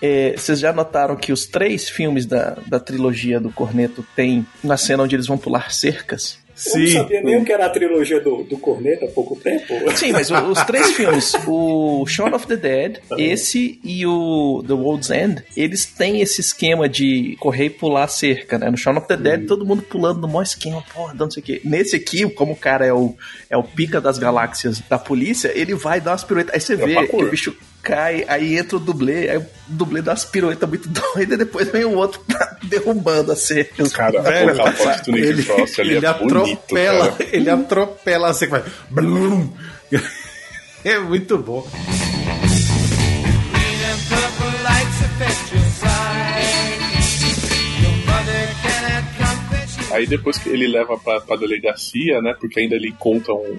é, vocês já notaram que os três filmes da, da trilogia do Corneto tem na cena onde eles vão pular cercas? Eu não sabia nem o que era a trilogia do, do Corneta há pouco tempo. Sim, mas os três (laughs) filmes, o Shaun of the Dead, esse e o The World's End, eles têm esse esquema de correr e pular a cerca, né? No Shaun of the Dead, todo mundo pulando no maior esquema, porra, não sei o quê. Nesse aqui, como o cara é o, é o pica das galáxias da polícia, ele vai dar umas piruetas. Aí você vê parkour. que o bicho cai, aí entra o dublê, aí o dublê dá umas piruetas muito (laughs) doidas, e depois vem o outro (laughs) derrubando a cerca. Cara, Velho, a do Nick ele, Frost ali ele é bonito, atropela, cara. ele atropela assim, vai. blum. (laughs) É muito bom. Aí depois que ele leva pra, pra delegacia, né? Porque ainda ele encontra um,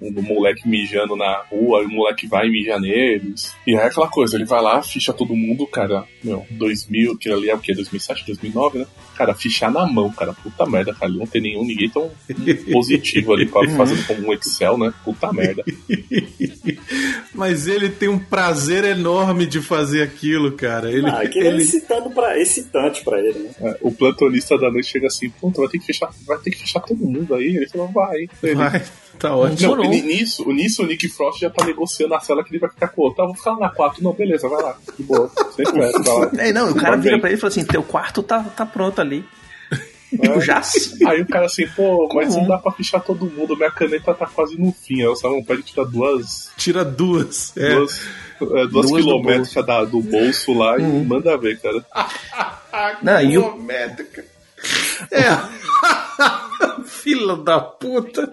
um, um moleque mijando na rua, e o moleque vai e mija neles. E aí é aquela coisa, ele vai lá, ficha todo mundo, cara, meu, 2000, que ali é o quê? 2007, 2009, né? Cara, fichar na mão, cara, puta merda, cara, não tem nenhum, ninguém tão (laughs) positivo ali pra fazer como um Excel, né? Puta merda. (laughs) Mas ele tem um prazer enorme de fazer aquilo, cara. Ele, Ah, aquilo é ele... excitando pra, excitante pra ele, né? É, o plantonista da noite chega assim, puta, vai ter que fechar, vai ter que fechar todo mundo aí. Ele falou, vai. Ele, Vai, tá ótimo. Não, nisso, nisso o Nick Frost já tá negociando a cela que ele vai ficar com o outro. Tá, vou ficar lá na 4. Não, beleza, vai lá. De boa. Sem pressa, vai lá. É, não, o cara vira pra ele e fala assim: teu quarto tá, tá pronto ali. Tipo, já. Aí o cara assim, pô, mas Uhum. não dá pra fichar todo mundo, minha caneta tá quase no fim. Aí o Simon pede tirar duas. Tira duas. É. Duas, é, duas, Duas do quilométricas da- do bolso lá Uhum. e manda ver, cara. (laughs) Não, e o, Quilométrica. É. (laughs) Filha da puta.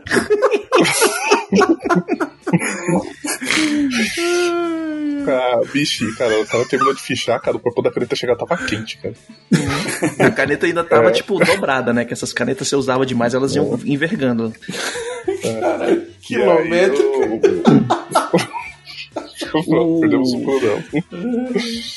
Ah, bicho, cara, o cara terminou de fichar, cara, o corpo da caneta chegar tava quente, cara. a caneta ainda tava, É. tipo, dobrada, né? Que essas canetas você usava demais, elas iam envergando. Quilométrica. (laughs) Perdemos o.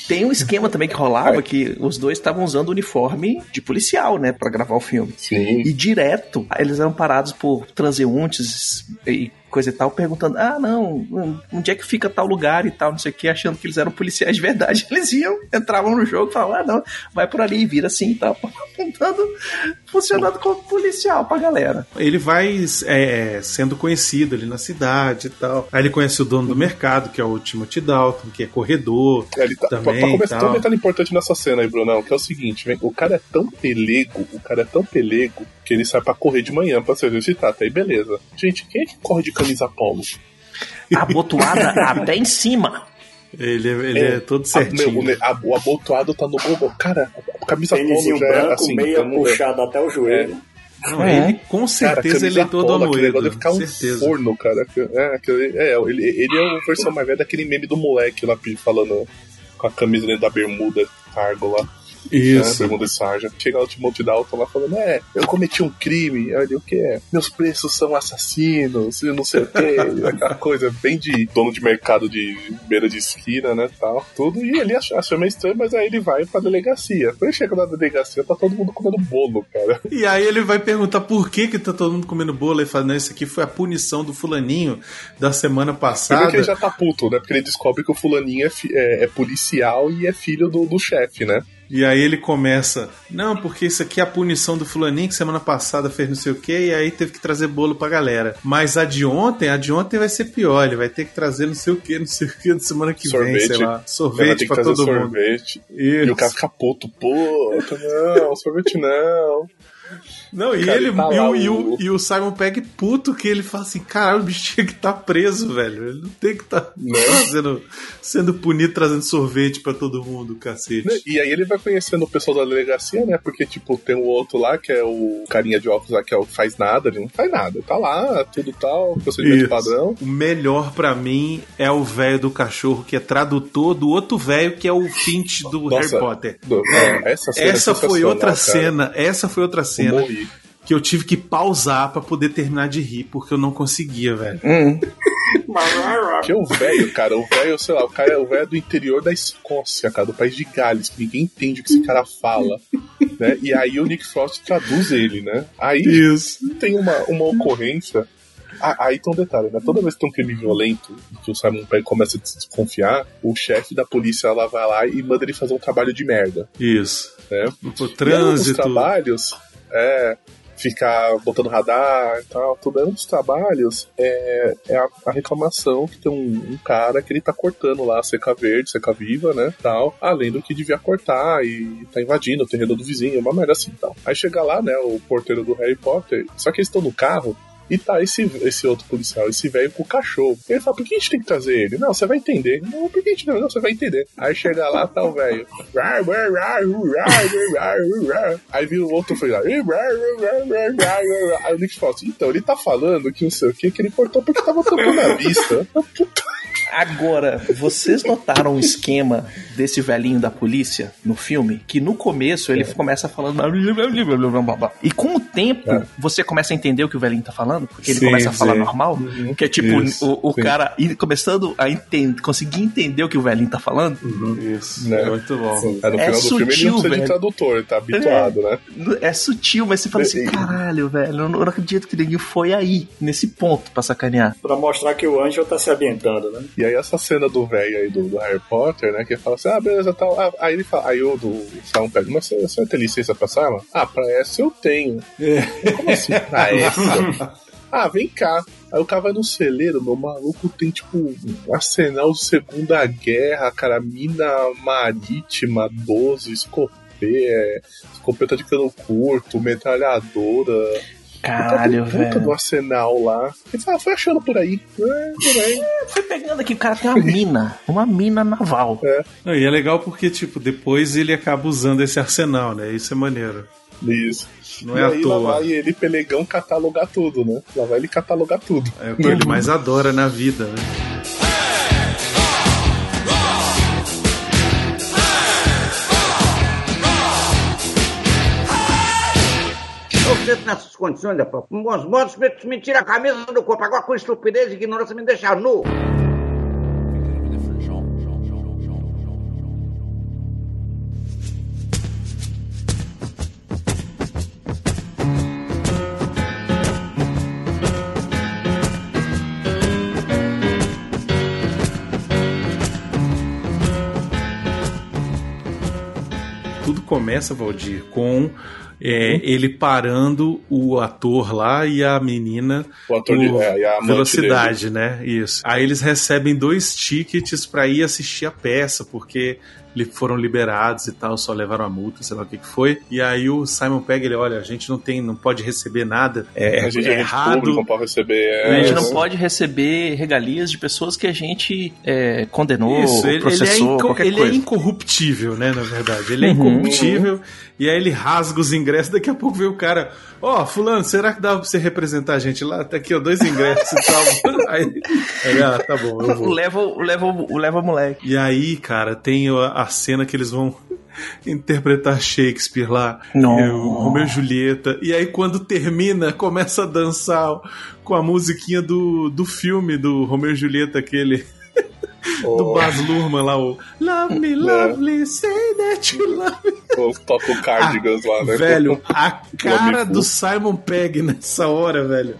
Tem um esquema também que rolava que os dois estavam usando uniforme de policial, né? Pra gravar o filme. Sim. E direto, eles eram parados por transeuntes e coisa e tal, perguntando: ah, não, onde é que fica tal lugar e tal, não sei o que, achando que eles eram policiais de verdade. (laughs) Eles iam, entravam no jogo e falavam: ah, não, vai por ali, vira assim e tal, (laughs) apontando, funcionando como policial pra galera. Ele vai é, sendo conhecido ali na cidade e tal. Aí ele conhece o dono do mercado, que é o Timothy Dalton, que é corredor. Ele tá, Também, pra, pra começar, tal. tem um detalhe importante nessa cena aí, Brunão, que é o seguinte, vem, o cara é tão pelego, o cara é tão pelego, que ele sai pra correr de manhã pra se exercitar, tá aí beleza. Gente, quem é que corre de camisa polo? Abotoada (laughs) até em cima. Ele, é- ele é, todo certinho. A, meu, o, a- o abotoado tá no gogo. Cara, a camisa Tênisinho polo já é branco, assim. meia puxado até o joelho. Não, É. ele com Cara, certeza camisa ele é todo polo, amoedo. deve ficar um certeza. forno, cara. É, aquele- é, ele, ele é a versão mais velha daquele meme do moleque lá falando com a camisa dentro da bermuda, cargo lá. Né, Isso. bermuda de sarja. Chega lá o Timothy Dalton lá falando, é, eu cometi um crime. Aí ele, o que é? Meus preços são assassinos, não sei o quê. (laughs) Aquela coisa bem de dono de mercado de beira de esquina, né, tal. Tudo. E ele acha, acha meio estranho, mas aí ele vai pra delegacia. Quando ele chega na delegacia, tá todo mundo comendo bolo, cara. E aí ele vai perguntar por que que tá todo mundo comendo bolo. Ele fala, não, isso aqui foi a punição do fulaninho da semana passada. que ele já tá puto, né? Porque ele descobre que o fulaninho é, é- é policial e é filho do, do chefe, né? E aí ele começa, não, porque isso aqui é a punição do fulaninho que semana passada fez não sei o que, e aí teve que trazer bolo pra galera. Mas a de ontem, a de ontem vai ser pior, ele vai ter que trazer não sei o que, não sei o que, na semana que vem, Sorvete. sei lá. Sorvete pra todo mundo. sorvete. Isso. E o cara fica puto, puta, não, sorvete não. Não, e Cara, ele tá e, o, e, o- e o Simon Pegg puto que ele fala assim, caralho, o bicho tinha que estar preso, velho. Ele não tem que estar Né? (laughs) sendo, sendo punido trazendo sorvete pra todo mundo, cacete. E aí ele vai conhecendo o pessoal da delegacia, né? Porque, tipo, tem o outro lá, que é o carinha de óculos lá, que é o faz nada, ele não faz nada. Tá lá, tudo tal, procedimento Isso. padrão. O melhor pra mim é o velho do cachorro, que é tradutor do outro velho, que é o Finch do Nossa, Harry Potter. Do- essa é Essa foi outra cara. cena, essa foi outra cena. Que eu tive que pausar pra poder terminar de rir, porque eu não conseguia, velho. Hum. Que é o velho, cara, o velho, sei lá, o cara o velho é do interior da Escócia, cara, do país de Gales, que ninguém entende o que esse cara fala, né? E aí o Nick Frost traduz ele, né? Aí Isso. tem uma, uma ocorrência. Ah, aí tem um detalhe, né? Toda vez que tem um crime violento, que o Simon Pegg começa a se desconfiar, o chefe da polícia ela vai lá e manda ele fazer um trabalho de merda, Isso. né? O E trânsito. trabalhos é ficar botando radar e tal, tudo. Aí, um dos trabalhos é, é a, a reclamação que tem um, um cara que ele tá cortando lá a seca verde, seca viva, né, tal, além do que devia cortar e tá invadindo o terreno do vizinho, uma merda assim, tal. Aí chega lá, né, o porteiro do Harry Potter, só que eles estão no carro e tá esse, esse outro policial, esse velho com o cachorro. Ele fala, por que a gente tem que trazer ele? Não, você vai entender. Não, por que a gente não? Não, você vai entender. Aí chega lá, tá o velho. Aí vira o outro foi lá. Aí o Nick fala assim, então, ele tá falando que não sei o que, que ele cortou porque tava tomando a vista. Puta. (laughs) Agora, vocês notaram o esquema desse velhinho da polícia no filme? Que no começo ele começa falando. E com o tempo, É. você começa a entender o que o velhinho tá falando, porque ele Sim, começa a falar sim. normal, que é tipo Isso, o, o sim. cara ir começando a entender, conseguir entender o que o velhinho tá falando. Isso. Né? É muito bom. Aí no É final do filme ele sutil, não precisa de velho. tradutor, ele tá habituado, né? É sutil, mas você fala assim, É, caralho, velho, eu não, eu não acredito que ninguém foi aí, nesse ponto, pra sacanear. Pra mostrar que o Angel tá se ambientando, né? E aí essa cena do velho aí do, do Harry Potter, né? Que ele fala assim, ah, beleza, tal. Ah, aí ele fala, aí o do Simon pega, mas você, você vai ter licença pra essa arma? Ah, pra essa eu tenho. Como assim pra essa? (laughs) ah, vem cá. Aí o cara vai no celeiro, meu maluco tem tipo um arsenal de Segunda Guerra, cara, mina marítima, 12, escopeta, é, escopeta de cano curto, metralhadora. Caralho, puta do velho. arsenal lá. Ele fala, foi achando por aí. É, por aí. (laughs) Foi pegando aqui, o cara tem uma mina, uma mina naval. Não, e é legal porque, tipo, depois ele acaba usando esse arsenal, né? Isso é maneiro. Isso. Não e é à aí lá toa. vai ele, pelegão, catalogar tudo, né? Lá vai ele catalogar tudo. É o que ele mais adora na vida, né? Nessas condições. Com bons modos, me, me tira a camisa do corpo. Agora, com estupidez e ignorância, me deixa nu. Começa, Valdir, com é, ele parando o ator lá e a menina O ator de- é, e velocidade, né? Isso. Aí eles recebem dois tickets pra ir assistir a peça, porque foram liberados e tal, só levaram a multa, sei lá o que, que foi. E aí o Simon pega ele, olha, a gente não tem, não pode receber nada. É, a gente é é errado. público, não pode receber. a É, gente não né? pode receber regalias de pessoas que a gente é, condenou, Isso, ele, ele é, processou, inco- qualquer ele é incorruptível, né? Na verdade, ele é Uhum. incorruptível. E aí ele rasga os ingressos. Daqui a pouco vem o cara: Ó, Fulano, será que dá pra você representar a gente lá? Tá aqui, ó, dois ingressos (laughs) e tal. aí, aí, ah, tá bom, eu O vou. leva, o leva, o leva moleque. E aí, cara, tem a, cena que eles vão interpretar Shakespeare lá, Não. o Romeu e Julieta. E aí, quando termina, começa a dançar com a musiquinha do, do filme do Romeu e Julieta, aquele do O- Baz Luhrmann lá, o Love Me, Lovely, Say That You (laughs) Love Me. o- Toca o Cardigans lá, né? Ah, Velho, a (laughs) cara do. Simon Pegg nessa hora, velho,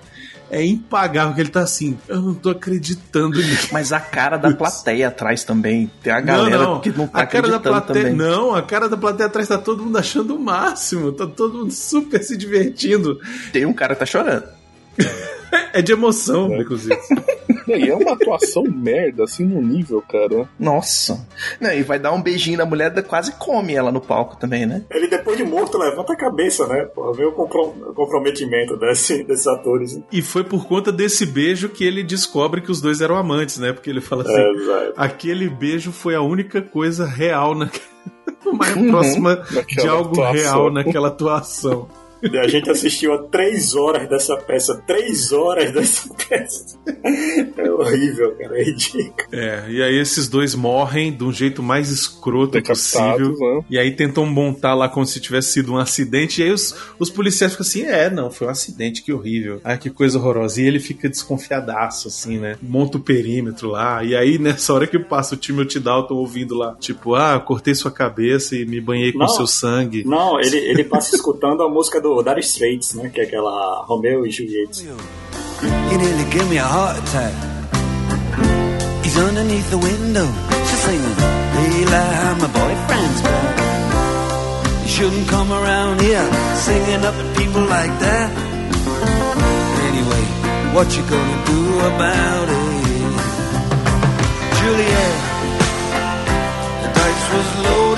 é impagável, que ele tá assim, eu não tô acreditando nisso. (laughs) Mas a cara da plateia atrás também. Tem a galera que não tá a cara da acreditando plateia, também. Não, a cara da plateia atrás tá todo mundo achando o máximo, tá todo mundo super se divertindo. Tem um cara que tá chorando. É de emoção, inclusive. (laughs) E é uma atuação merda, assim, no nível, cara. Nossa. Não, e vai dar um beijinho na mulher, quase come ela no palco também, né? Ele, depois de morto, levanta a cabeça, né? Pô, vê o comprom- o comprometimento desse, desses atores. né? E foi por conta desse beijo que ele descobre que os dois eram amantes, né? Porque ele fala assim: É, aquele beijo foi a única coisa real na... (laughs) mais próxima de algo atuação. real naquela atuação. (laughs) E a gente assistiu a três horas dessa peça. Três horas dessa (laughs) peça. É horrível, cara. É ridículo. É, e aí esses dois morrem de um jeito mais escroto possível. né? E aí tentam montar lá como se tivesse sido um acidente. E aí os, os policiais ficam assim: é, não, foi um acidente, que horrível. Ai, que coisa horrorosa. E ele fica desconfiadaço, assim, né? Monta o perímetro lá. E aí, nessa hora que passa o Timothy Dalton ouvindo lá, tipo, ah, eu cortei sua cabeça e me banhei com Não. seu sangue. Não, ele, ele passa escutando a música do Dire Straits, né? Que é aquela Romeo e Julieta. You nearly gave me a heart attack. He's underneath the window. She's singing, Leila, my boyfriend's back. You shouldn't come around here singing up at people like that. Anyway, what you gonna do about it? Juliet, the dice was loaded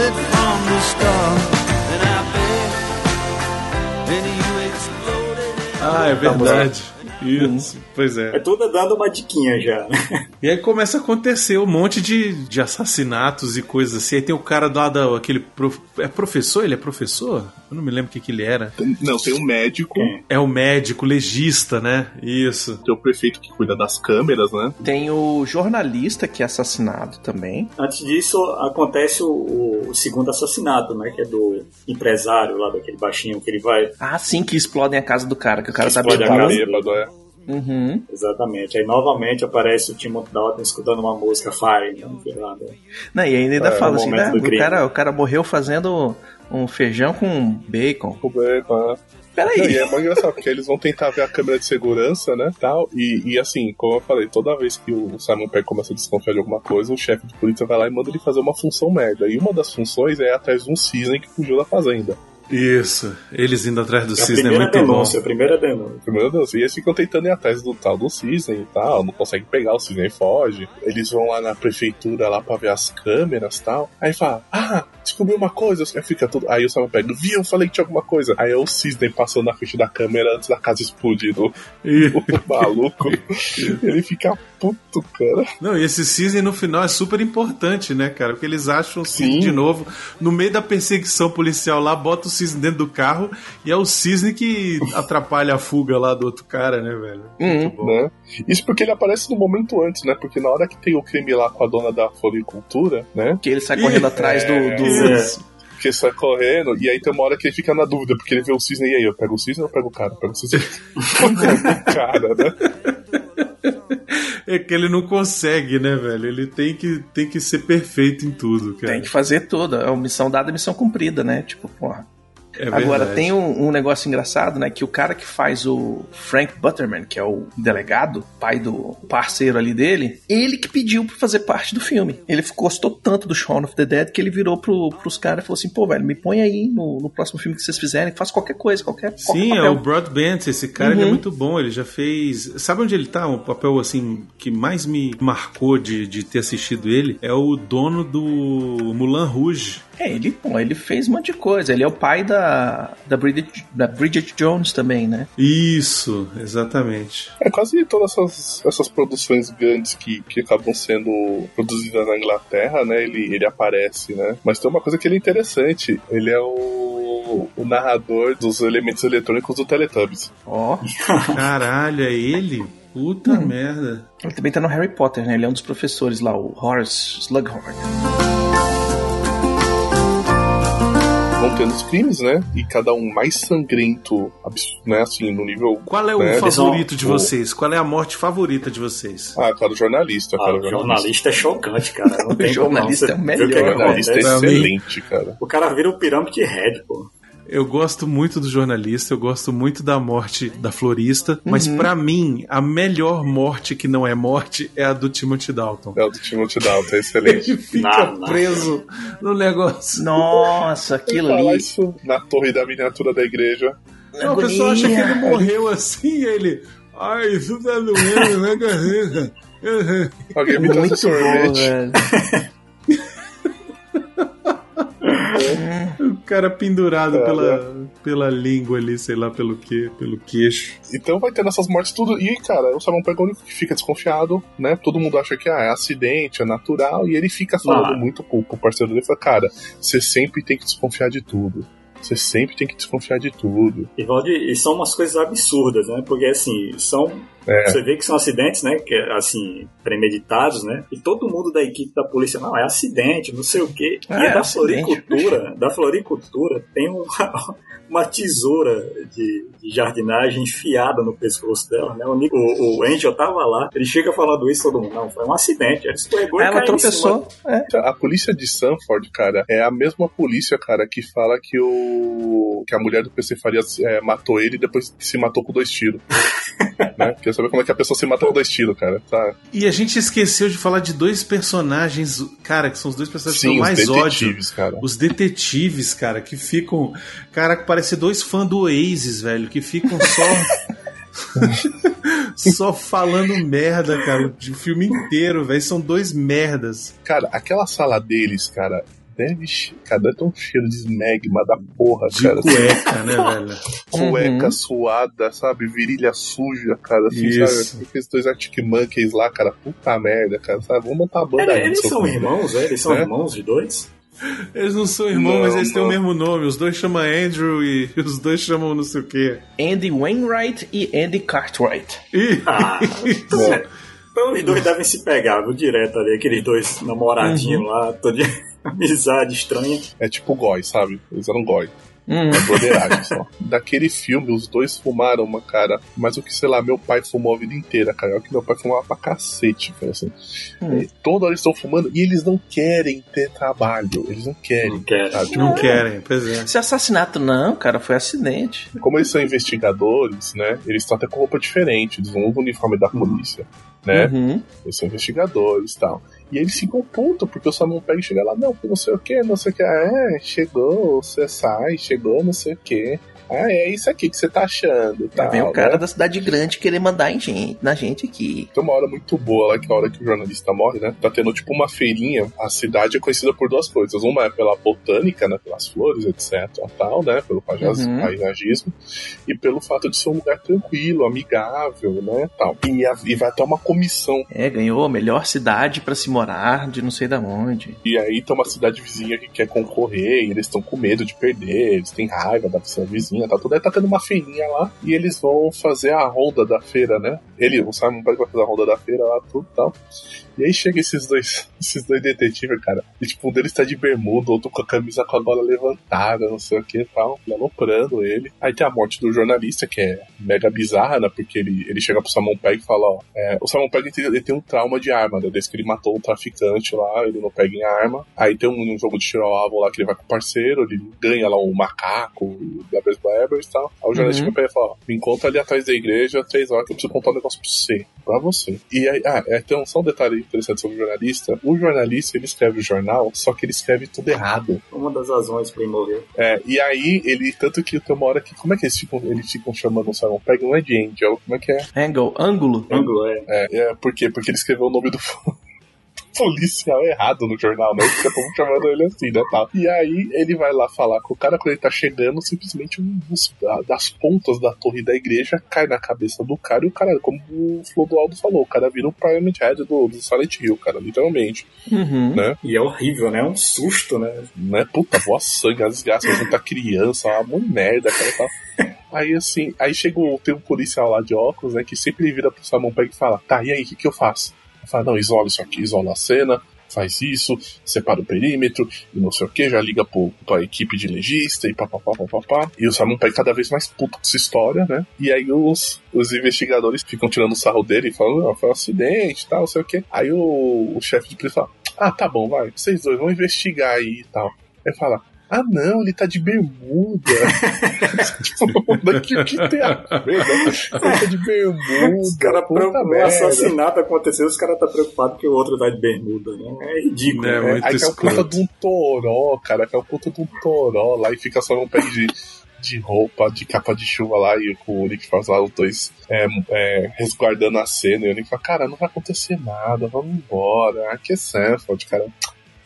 Ah, é verdade. Isso, pois é. É tudo dando uma diquinha já, né? E aí começa a acontecer um monte de, de assassinatos e coisas assim. Aí tem o cara lá da aquele prof- é professor, ele é professor? Eu não me lembro o que, que ele era. Não, tem um médico, Quem? É o médico legista, né? Isso. tem o prefeito que cuida das câmeras, né? Tem o jornalista que é assassinado também. Antes disso, acontece o, o segundo assassinato, né? Que é do empresário lá, daquele baixinho, que ele vai. Ah, sim, que explodem a casa do cara, que o cara Que tá explode a casa. Bêbado, é. Uhum. Exatamente. Aí novamente aparece o Timothy Dalton escutando uma música Fire, né? Não, e ainda, ainda É, fala assim, né? O cara, o cara morreu fazendo um feijão com bacon. O bêbado, é. Não, Peraí. e é muito engraçado, porque eles vão tentar ver a câmera de segurança, né, tal, e, e assim, como eu falei, toda vez que o Simon Pegg começa a desconfiar de alguma coisa, o chefe de polícia vai lá e manda ele fazer uma função merda, e uma das funções é ir atrás de um cisne que fugiu da fazenda. Isso. Eles indo atrás do É a cisne é primeira muito bom. denúncia, a primeira denúncia. Meu Deus, e eles ficam tentando ir atrás do tal do cisne e tal, não conseguem pegar o cisne e foge. Eles vão lá na prefeitura lá pra ver as câmeras e tal. Aí fala, ah, descobri uma coisa, aí fica tudo. Aí o Simon Pegg, viu, eu falei que tinha alguma coisa. Aí é o cisne passando na frente da câmera antes da casa explodir (laughs) E- do maluco. Ele fica puto, cara. Não, e esse cisne no final é super importante, né, cara? Porque eles acham o cisne Sim. de novo. No meio da perseguição policial lá, bota o cisne dentro do carro e é o cisne que atrapalha a fuga lá do outro cara, né, velho? Muito bom. Né? Isso porque ele aparece no momento antes, né? Porque na hora que tem o crime lá com a dona da floricultura, né? Que ele sai correndo Ih, atrás do. do- Isso. Que sai correndo, e aí tem uma hora que ele fica na dúvida, porque ele vê o cisne e aí, eu pego o cisne ou eu pego o cara? Eu pego o cisne. Eu pego o cara, né? É que ele não consegue, né, velho? Ele tem que, tem que ser perfeito em tudo, cara. Tem que fazer tudo. É uma missão dada, missão cumprida, né? Tipo, porra. É Agora, tem um, um negócio engraçado, né? Que o cara que faz o Frank Butterman, que é o delegado, pai do parceiro ali dele, ele que pediu pra fazer parte do filme. Ele gostou tanto do Shaun of the Dead que ele virou pro, pros caras e falou assim: pô, velho, me põe aí no, no próximo filme que vocês fizerem, faz qualquer coisa, qualquer, qualquer Sim, é papel. o Broadbent. Esse cara ele é Uhum. muito bom. Ele já fez. Sabe onde ele tá? O papel assim que mais me marcou de, de ter assistido ele é o dono do Mulan Rouge. É, ele, pô, ele fez um monte de coisa. Ele é o pai da, da, Bridget, da Bridget Jones também, né? Isso, exatamente. É quase todas essas, essas produções grandes que, que acabam sendo produzidas na Inglaterra, né? Ele, ele aparece, né? Mas tem uma coisa que ele é interessante. Ele é o, o narrador dos elementos eletrônicos do Teletubbies. Ó. (laughs) Caralho, é ele? Puta Uhum. merda. Ele também tá no Harry Potter, né? Ele é um dos professores lá, o Horace Slughorn. Vão tendo os crimes, né? E cada um mais sangrento, né? Assim, no nível. Qual é o né? favorito de vocês? Qual é a morte favorita de vocês? Ah, cara, o jornalista, Ah, cara. o jornalista é chocante, cara. Não (laughs) tem O jornalista como é o melhor. O jornalista é excelente, cara. O cara vira o pirâmide Red, pô. Eu gosto muito do jornalista, eu gosto muito da morte da florista, mas pra mim, a melhor morte que não é morte é a do Timothy Dalton. É o do Timothy Dalton, é excelente. (laughs) Ele fica Não, não. preso no negócio. Nossa, aquilo ali. isso na torre da miniatura da igreja. Não, o pessoal acha que ele morreu assim, e ele. Ai, isso tá doendo, né? Alguém me traz um Muito bom, sorvete. velho. (laughs) O cara pendurado É, pela, pela língua ali, sei lá pelo que, pelo queixo. Então vai tendo essas mortes tudo. E, cara, o Simon Pegg é o único que fica desconfiado, né? Todo mundo acha que ah, é acidente, é natural. E ele fica falando Ah. muito pro, pro parceiro dele. Fala, cara, você sempre tem que desconfiar de tudo. Você sempre tem que desconfiar de tudo. E, Valdir, e são umas coisas absurdas, né? Porque, assim, são... É. Você vê que são acidentes, né? Que, assim, premeditados, né? E todo mundo da equipe da polícia, não, é acidente, não sei o quê. Ah, e é da acidente. floricultura, da floricultura, tem uma, (laughs) uma tesoura de, de jardinagem enfiada no pescoço dela, né? O, o, o Angel tava lá, ele chega falando isso, todo mundo, não, foi um acidente. Ela escorregou e Ela em cima tropeçou. É. A polícia de Sanford, cara, é a mesma polícia, cara, que fala que o que a mulher do PC Farias é, matou ele e depois se matou com dois tiros. (laughs) né? Saber como é que a pessoa se mata com dois tiros, cara? Tá? E a gente esqueceu de falar de dois personagens, cara, que são os dois personagens que Sim, eu os mais ódio. detetives, cara. Os detetives, cara, que ficam. Cara, que parece dois fãs do Oasis, velho, que ficam só. (laughs) só falando merda, cara, de filme inteiro, velho. São dois merdas. Cara, aquela sala deles, cara, deve, che- cara, deve ter um cheiro de esmegma da porra, De cara. cueca, né, (laughs) velho? Cueca Uhum. suada, sabe? Virilha suja, cara. Assim, Isso. sabe? Aqueles dois Arctic Monkeys lá, cara. Puta merda, cara. Sabe? Vamos montar a banda aí. eles são filho. irmãos, é? Eles são É? irmãos de dois? Eles não são irmãos, Não, mas eles têm o não. mesmo nome. Os dois chamam Andrew e (laughs) os dois chamam não sei o quê. Andy Wainwright e Andy Cartwright. Ih, Ah, (laughs) então os dois devem se pegar, viu, direto ali, aqueles dois namoradinhos lá, todo de (laughs) amizade estranha. É tipo goi, sabe? Eles eram goi. Hum. É broderagem só. Daquele filme, os dois fumaram uma cara. Mas o que, sei lá, meu pai fumou a vida inteira, cara. É o que meu pai fumava pra cacete, foi assim. Hum. É, Toda hora eles estão fumando e eles não querem ter trabalho. Eles não querem. Não querem. sabe? Tipo, não querem, pois é. Esse assassinato não, cara, foi acidente. Como eles são investigadores, né? Eles estão até com roupa diferente. Eles vão no uniforme da polícia, né? Uhum. Eles são investigadores e tal. E eles ficam putos, porque o Samuel pega e chega lá, não, não sei o que, não sei o que. É, chegou, você sai, chegou, não sei o que. Ah, é isso aqui que você tá achando. Tal, vem o cara né? da cidade grande querer mandar em gente, na gente aqui. Tem uma hora muito boa lá, que é a hora que o jornalista morre, né? Tá tendo tipo uma feirinha. A cidade é conhecida por duas coisas. Uma é pela botânica, né? Pelas flores, etc. Tal, né? Pelo paisagismo, Uhum. paisagismo. E pelo fato de ser um lugar tranquilo, amigável, né? Tal. E, a- e vai até uma comissão. É, ganhou a melhor cidade pra se morar de não sei da onde. E aí tem uma cidade vizinha que quer concorrer e eles estão com medo de perder, eles têm raiva da cidade vizinha, tá tudo aí tá tendo uma feirinha lá e eles vão fazer a ronda da feira, né? Ele, o Simon Pegg vai fazer a ronda da feira lá, tudo e tal. E aí chega esses dois, esses dois detetives, cara. E tipo, um deles tá de bermuda, outro com a camisa com a gola levantada, não sei o que e tal, aloprando ele. Aí tem a morte do jornalista, que é mega bizarra, né? Porque ele, ele chega pro Simon Pegg e fala, ó, é, o Simon Pegg ele, tem um trauma de arma, né? Desde que ele matou um traficante lá, ele não pega em arma. Aí tem um, um jogo de tiro ao alvo lá que ele vai com o parceiro, ele ganha lá um macaco, Gabriel Weber e tal. Aí o jornalista Uhum. uhum. pega e fala, ó, me encontra ali atrás da igreja, três horas que eu preciso contar um negócio pra você. Pra você. E aí, ah, tem um, só um detalhe interessante sobre o jornalista. O jornalista, ele escreve o jornal, só que ele escreve tudo errado. Uma das razões pra ele morrer. É, e aí, ele, tanto que tem uma hora que, como é que eles ficam, eles ficam chamando o Simon Pegg? Não é de Angel, como é que é? Angle, ângulo. Ângulo, é. É, é por quê? Porque ele escreveu o nome do (laughs) policial errado no jornal, né? Fica todo mundo chamando ele assim, né? Tal. E aí ele vai lá falar com o cara quando ele tá chegando, simplesmente um dos, da- das pontas da torre da igreja cai na cabeça do cara e o cara, como o Flodoaldo falou, o cara vira um Pyramid Head do, do Silent Hill, cara, literalmente. Uhum. Né? E é horrível, né? É um susto, né? né? Puta, voa sangue, as desgraças, muita criança, uma merda, cara, tal. Aí assim, aí chega o, tem um policial lá de óculos, né, que sempre vira pro Simon Pegg e fala, tá, e aí, o que, que eu faço? Fala, não, isola isso aqui, isola a cena, faz isso, separa o perímetro, e não sei o que, já liga pro, pra equipe de legista e papapá, papapá. E o Simon Pegg cada vez mais puto com essa história, né? E aí os, os investigadores ficam tirando sarro dele e falam, não, foi um acidente tal, não sei o que. Aí o, o chefe de polícia fala, ah, tá bom, vai, vocês dois vão investigar aí e tal. Aí fala, ah não, ele tá de bermuda. (laughs) tipo, daqui o que tem a ver? né? Ele tá de bermuda. Os caras merda. assassinato aconteceu, os caras tá preocupados que o outro tá de bermuda, né? É ridículo. É, né? muito Aí que é o puta escroto. de um toró, cara, que é o puta de um toró lá e fica só um pé de, de roupa, de capa de chuva lá e com o Nick faz lá os dois é, é, resguardando a cena e o Nick fala, cara, não vai acontecer nada, vamos embora. Aqui é Sanford, cara.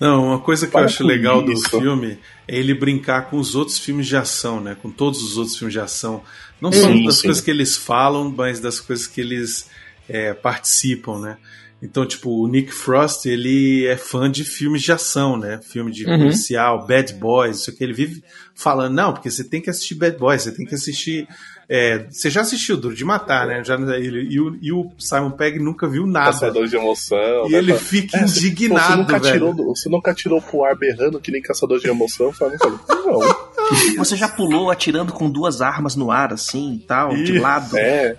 Não, uma coisa que Para eu acho legal do isso. filme é ele brincar com os outros filmes de ação, né? Com todos os outros filmes de ação. Não só Sim, das sim. coisas que eles falam, mas das coisas que eles é, participam, né? Então, tipo, o Nick Frost, ele é fã de filmes de ação, né? Filme de Uhum. policial, Bad Boys, isso que ele vive falando, não, porque você tem que assistir Bad Boys, você tem que assistir. É, você já assistiu Duro de Matar, né? Já, ele, e, o, e o Simon Pegg nunca viu nada. Caçador de emoção. E né? ele fica "É, você- pô, indignado, você, nunca velho. tirou, você nunca tirou pro ar berrando que nem caçador de emoção? Falei, não. (laughs) Você já pulou atirando com duas armas no ar, assim, e tal, de Ih, lado? É,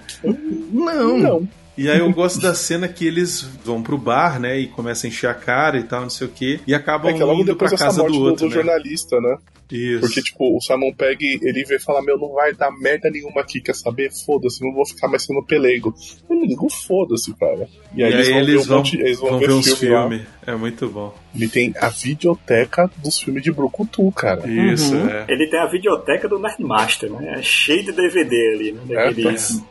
Não. não. E aí eu gosto da cena que eles vão pro bar, né? E começam a encher a cara e tal, não sei o quê. E acabam É que é logo indo depois pra casa do, outro, do né? jornalista, né? Isso. Porque, tipo, o Simon Pegg, ele vê e fala, meu, não vai dar merda nenhuma aqui, quer saber? Foda-se, não vou ficar mais sendo pelego. Eu digo, foda-se, cara. E aí, e aí eles, eles vão, ver um vão, monte- eles vão, vão ver, ver uns filme filmes. É muito bom. Ele tem a videoteca dos filmes de Brucutu, cara. Isso, Uhum. é. Ele tem a videoteca do Nerdmaster, né? É cheio de DVD ali, né? É, Daqueles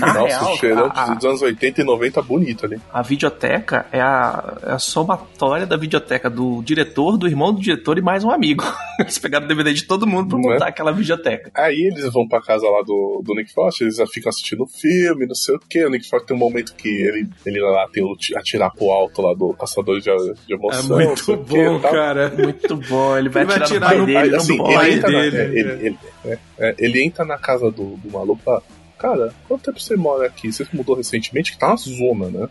Na Nossa, real, a- dos anos 80 e 90 bonito ali. A videoteca é a, é a somatória da videoteca do diretor, do irmão do diretor e mais um amigo. (laughs) Eles pegaram o DVD de todo mundo pra Não é? montar aquela videoteca. Aí eles vão pra casa lá do, do Nick Frost, eles já ficam assistindo o filme, não sei o que. O Nick Frost tem um momento que ele, ele lá tem o ti- atirar pro alto lá do caçador de, de É emoção. não muito quê, bom, cara. Muito bom, ele vai Ele vai atirar, atirar no pai dele, assim, ele, boy. entra na, dele, é, é. ele, ele- é, é, ele entra na casa do, do maluco fala, cara, quanto tempo você mora aqui? Você mudou recentemente? Que tá uma zona, né?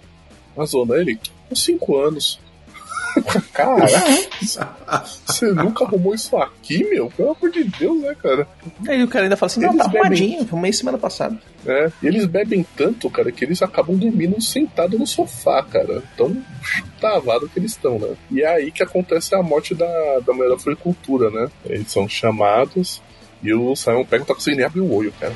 Uma zona. Ele, uns cinco anos. (laughs) Cara, (laughs) você nunca arrumou isso aqui, meu? Pelo amor de Deus, né, cara? Aí o cara ainda fala assim, não, Eles tá bebem. arrumadinho, arrumei semana passada. É, e eles bebem tanto, cara, que eles acabam dormindo sentado no sofá, cara. Tão travado que eles estão, né? E é aí que acontece a morte da, da mulher da floricultura, né? Eles são chamados e o Simon Pegg não tá conseguindo nem abrir o olho, cara.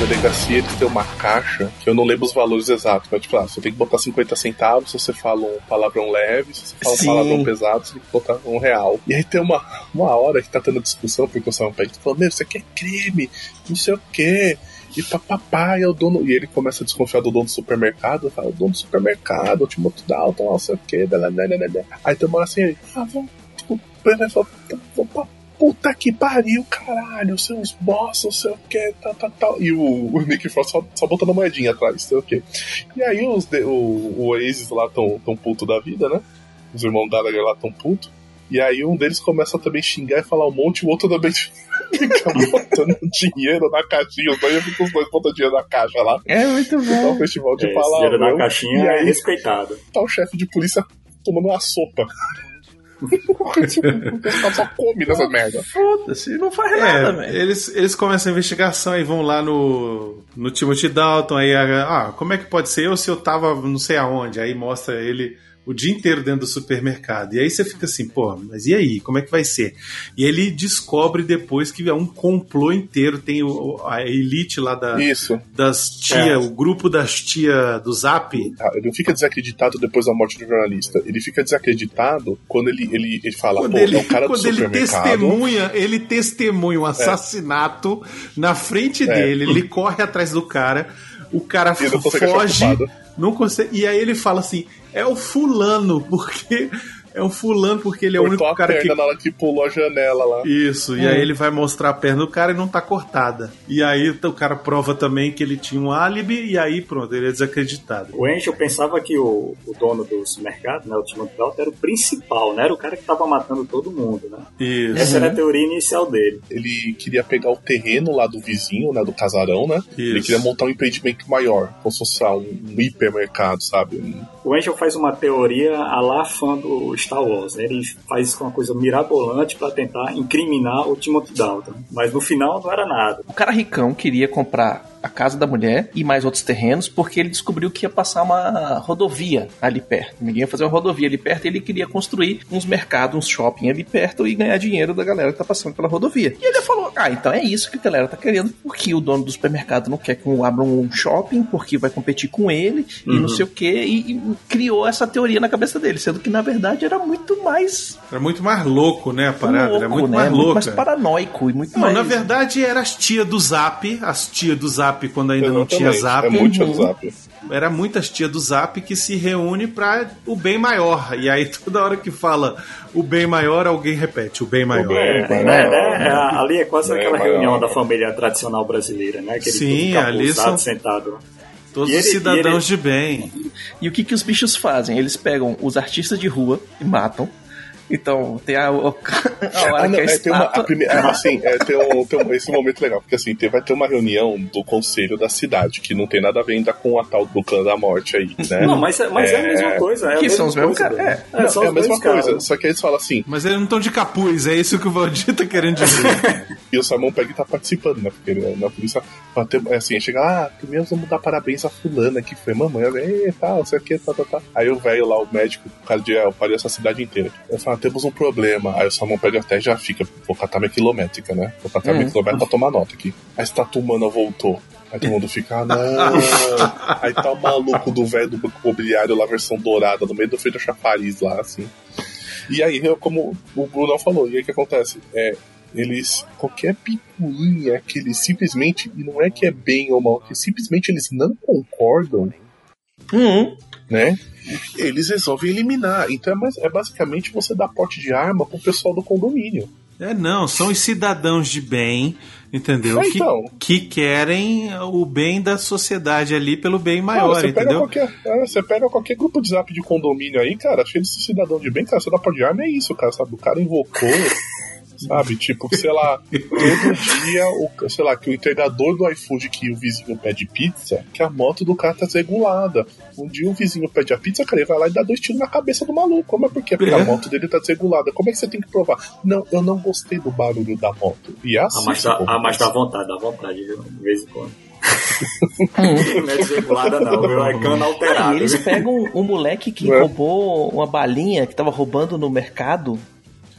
Delegacia eles têm uma caixa que eu não lembro os valores exatos, mas tipo, ah, você tem que botar 50 centavos se você fala um palavrão leve, se você fala Sim. um palavrão pesado, você tem que botar um real. E aí tem uma, uma hora que tá tendo discussão, porque o Pegg tá falando, meu, isso aqui é crime, não sei o quê. E papapá, é o dono. E ele começa a desconfiar do dono do supermercado. Fala, o dono do supermercado, o Timothy Dalton, não sei o blá. Aí tem uma hora assim, ah, vamos. Fala, vamos pra puta que pariu, caralho, seus boss, não sei o que, tal, tal, tal. E o, o Nick Frost só, só botando a moedinha atrás, não sei o que. E aí os, o, o Oasis lá tão, tão puto da vida, né? Os irmãos Gallagher lá tão puto. E aí um deles começa a também xingar e falar um monte, o outro também (laughs) fica botando dinheiro na caixinha. Os dois ficam os dois botando dinheiro na caixa lá. É muito Tá um bom. festival de É, esse dinheiro na caixinha E é aí respeitado. tá o chefe de polícia tomando uma sopa. O pessoal só come nessa merda. Foda-se, não faz nada, É, velho. eles, eles começam a investigação e vão lá no, no Timothy Dalton. Aí, ah, como é que pode ser eu se eu tava não sei aonde? Aí mostra ele o dia inteiro dentro do supermercado. E aí você fica assim, pô, mas e aí? Como é que vai ser? E ele descobre depois que é um complô inteiro. Tem o, a elite lá da, Isso. das tia, É. o grupo das tia do Zap. Ah, Ele não fica desacreditado depois da morte do jornalista. Ele fica desacreditado quando ele, ele, ele fala, Quando pô, ele, é o cara do quando ele supermercado. testemunha, ele testemunha um assassinato na frente É. dele, ele (laughs) corre atrás do cara, o cara foge. Não consegue, e aí ele fala assim: é o fulano, porque é o fulano, porque ele é o Cortou único a cara perna que. na hora que pulou a janela lá. Isso, e aí ele vai mostrar a perna do cara e não tá cortada. E aí o cara prova também que ele tinha um álibi, e aí pronto, ele é desacreditado. O Angel pensava que o, o dono do supermercado, né, o Timothy Dalton, era o principal, né? Era o cara que tava matando todo mundo, né? Isso. Essa era a teoria inicial dele. Ele queria pegar o terreno lá do vizinho, né, do casarão, né? Ele Isso. queria montar um empreendimento maior, como se fosse um, um hipermercado, sabe? Um- O Angel faz uma teoria a lá fã do Star Wars, né? Ele faz isso com uma coisa mirabolante pra tentar incriminar o Timothy Dalton. Mas no final não era nada. O cara ricão queria comprar a casa da mulher e mais outros terrenos porque ele descobriu que ia passar uma rodovia ali perto. Ninguém ia fazer uma rodovia ali perto e ele queria construir uns mercados, uns shopping ali perto e ganhar dinheiro da galera que tá passando pela rodovia. E ele falou: Ah, então é isso que a galera tá querendo, porque o dono do supermercado não quer que um abra um shopping, porque vai competir com ele e não sei o que, e, criou essa teoria na cabeça dele, sendo que na verdade era muito mais Era muito mais louco, né, a parada? louco, era muito né? mais muito louca. mais paranoico e muito Não, mais. na verdade era as tia do Zap, as tia do Zap quando ainda não tinha Exatamente, Zap. É muito Uhum. WhatsApp. Era muitas tia do Zap que se reúne para o bem maior. E aí toda hora que fala o bem maior, alguém repete o bem maior. bem É, maior. né? É, ali é quase É, aquela maior. reunião da família tradicional brasileira, né? Aquele Sim, ali são- sentado. Todos E os ele- cidadãos e de bem. E o que, que os bichos fazem? Eles pegam os artistas de rua e matam. Então, tem a, (laughs) a hora Ah, não, que a é, tem uma, a estátua... primeira, (laughs) é, assim, é, tem, um, tem um- esse momento legal, porque assim, tem, vai ter uma reunião do conselho da cidade, que não tem nada a ver ainda com a tal do clã da morte aí, né? Não, mas, é- mas é, a mesma coisa. É a Que mesma são os mesmos coisa, caras, velho. é. Não, é a mesma coisa, caras. só que eles falam assim, Mas eles não estão de capuz, é isso que o Valdir tá querendo dizer. (laughs) e o Simon Pegg tá participando, né? Porque ele, na polícia, bater, é assim, chega lá, ah, primeiro vamos dar parabéns a fulana que foi mamãe, e tal, sei o que, tal, tal, tal. Aí o velho lá, o médico, o cara de, é, eu parei essa cidade inteira. Eu falo, ah, temos um problema. Aí o Simon Pegg até já fica, vou catar minha quilométrica, né? Vou catar minha quilométrica pra tomar nota aqui. A estátua humana voltou. Aí todo mundo fica, ah, não. Aí tá o maluco do velho do banco imobiliário lá, versão dourada, no meio do feito chafariz lá, assim. E aí, como o Bruno falou, e aí o que acontece? É, eles, qualquer picuinha que eles simplesmente, e não é que é bem ou mal, que simplesmente eles não concordam, Uhum. Né? Eles resolvem eliminar. Então é, mais, é basicamente você dar porte de arma pro pessoal do condomínio. É, não, são os cidadãos de bem, entendeu? É, que, então. que querem o bem da sociedade ali pelo bem maior, você, pega entendeu? qualquer, é, você pega qualquer grupo de zap de condomínio aí, cara, cheio de cidadão de bem, cara, você dá porte de arma, é isso, cara, sabe? O cara invocou. Sabe, tipo, sei lá, todo dia, o, sei lá, que o entregador do iFood que o vizinho pede pizza, que a moto do cara tá desregulada. Um dia o vizinho pede a pizza, cara, ele vai lá e dá dois tiros na cabeça do maluco. Como é por quê? Porque É. a moto dele tá desregulada. Como é que você tem que provar? Não, eu não gostei do barulho da moto. E é Ah, assim. mas, dá, ah, mas dá vontade, dá vontade, viu? De vez em quando. (laughs) não é desregulada, não, viu? É cana alterada. E eles pegam um moleque que É. roubou uma balinha que tava roubando no mercado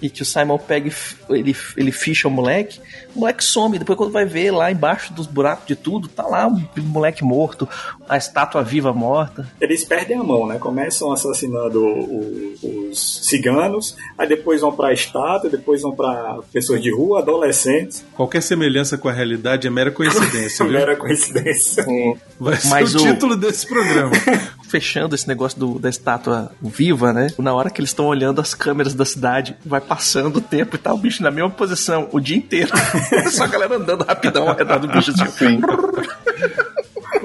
e que o Simon pega e ele, ele ficha o moleque, o moleque some. Depois, quando vai ver lá embaixo dos buracos de tudo, tá lá um moleque morto, a estátua viva morta. Eles perdem a mão, né? Começam assassinando o- os ciganos, aí depois vão pra estátua, depois vão pra pessoas de rua, adolescentes. Qualquer semelhança com a realidade é mera coincidência, (laughs) viu? Mera coincidência. Hum, Vai ser Mas o o- título desse programa. (laughs) Fechando esse negócio do- da estátua viva, né? Na hora que eles estão olhando as câmeras da cidade, vai passando o tempo e tá o bicho na mesma posição o dia inteiro. (laughs) Só a galera andando rapidão ao redor do bicho assim. (laughs)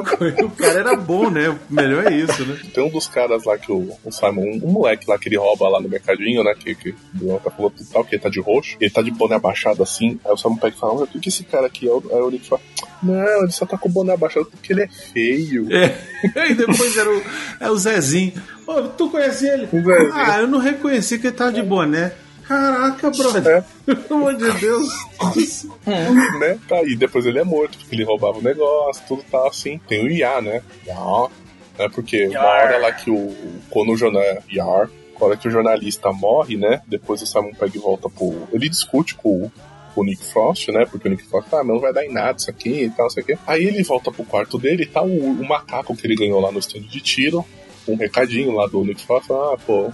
o cara era bom, né? O melhor é isso, né? Tem um dos caras lá que o, o Simon, um, um moleque lá que ele rouba lá no mercadinho, né? Que, que o tá falando tal, que ele tá de roxo, ele tá de boné abaixado assim. Aí o Simon pega e fala: por que esse cara aqui? O- aí o Nick fala: Não, ele só tá com o boné abaixado porque ele é feio. É. E depois era o, é o Zezinho. Ô, tu conhece ele? O Zezinho. Ah, eu não reconheci que ele tava de boné. Caraca, brother. É. Pelo amor de Deus. (laughs) né? Tá, e depois ele é morto, porque ele roubava o negócio, tudo tal, assim. Tem o Iá, né? Iá. Né? Porque uma hora lá que o. Quando o jornal. Iar. Na hora que o jornalista morre, né? Depois o Simon pega e volta pro. Ele discute com o. O Nick Frost, né? Porque o Nick Frost, ah, não vai dar em nada isso aqui e tal, não sei o quê. Aí ele volta pro quarto dele e tá o, o macaco que ele ganhou lá no estande de tiro. Um recadinho lá do Nick Frost, ah, pô,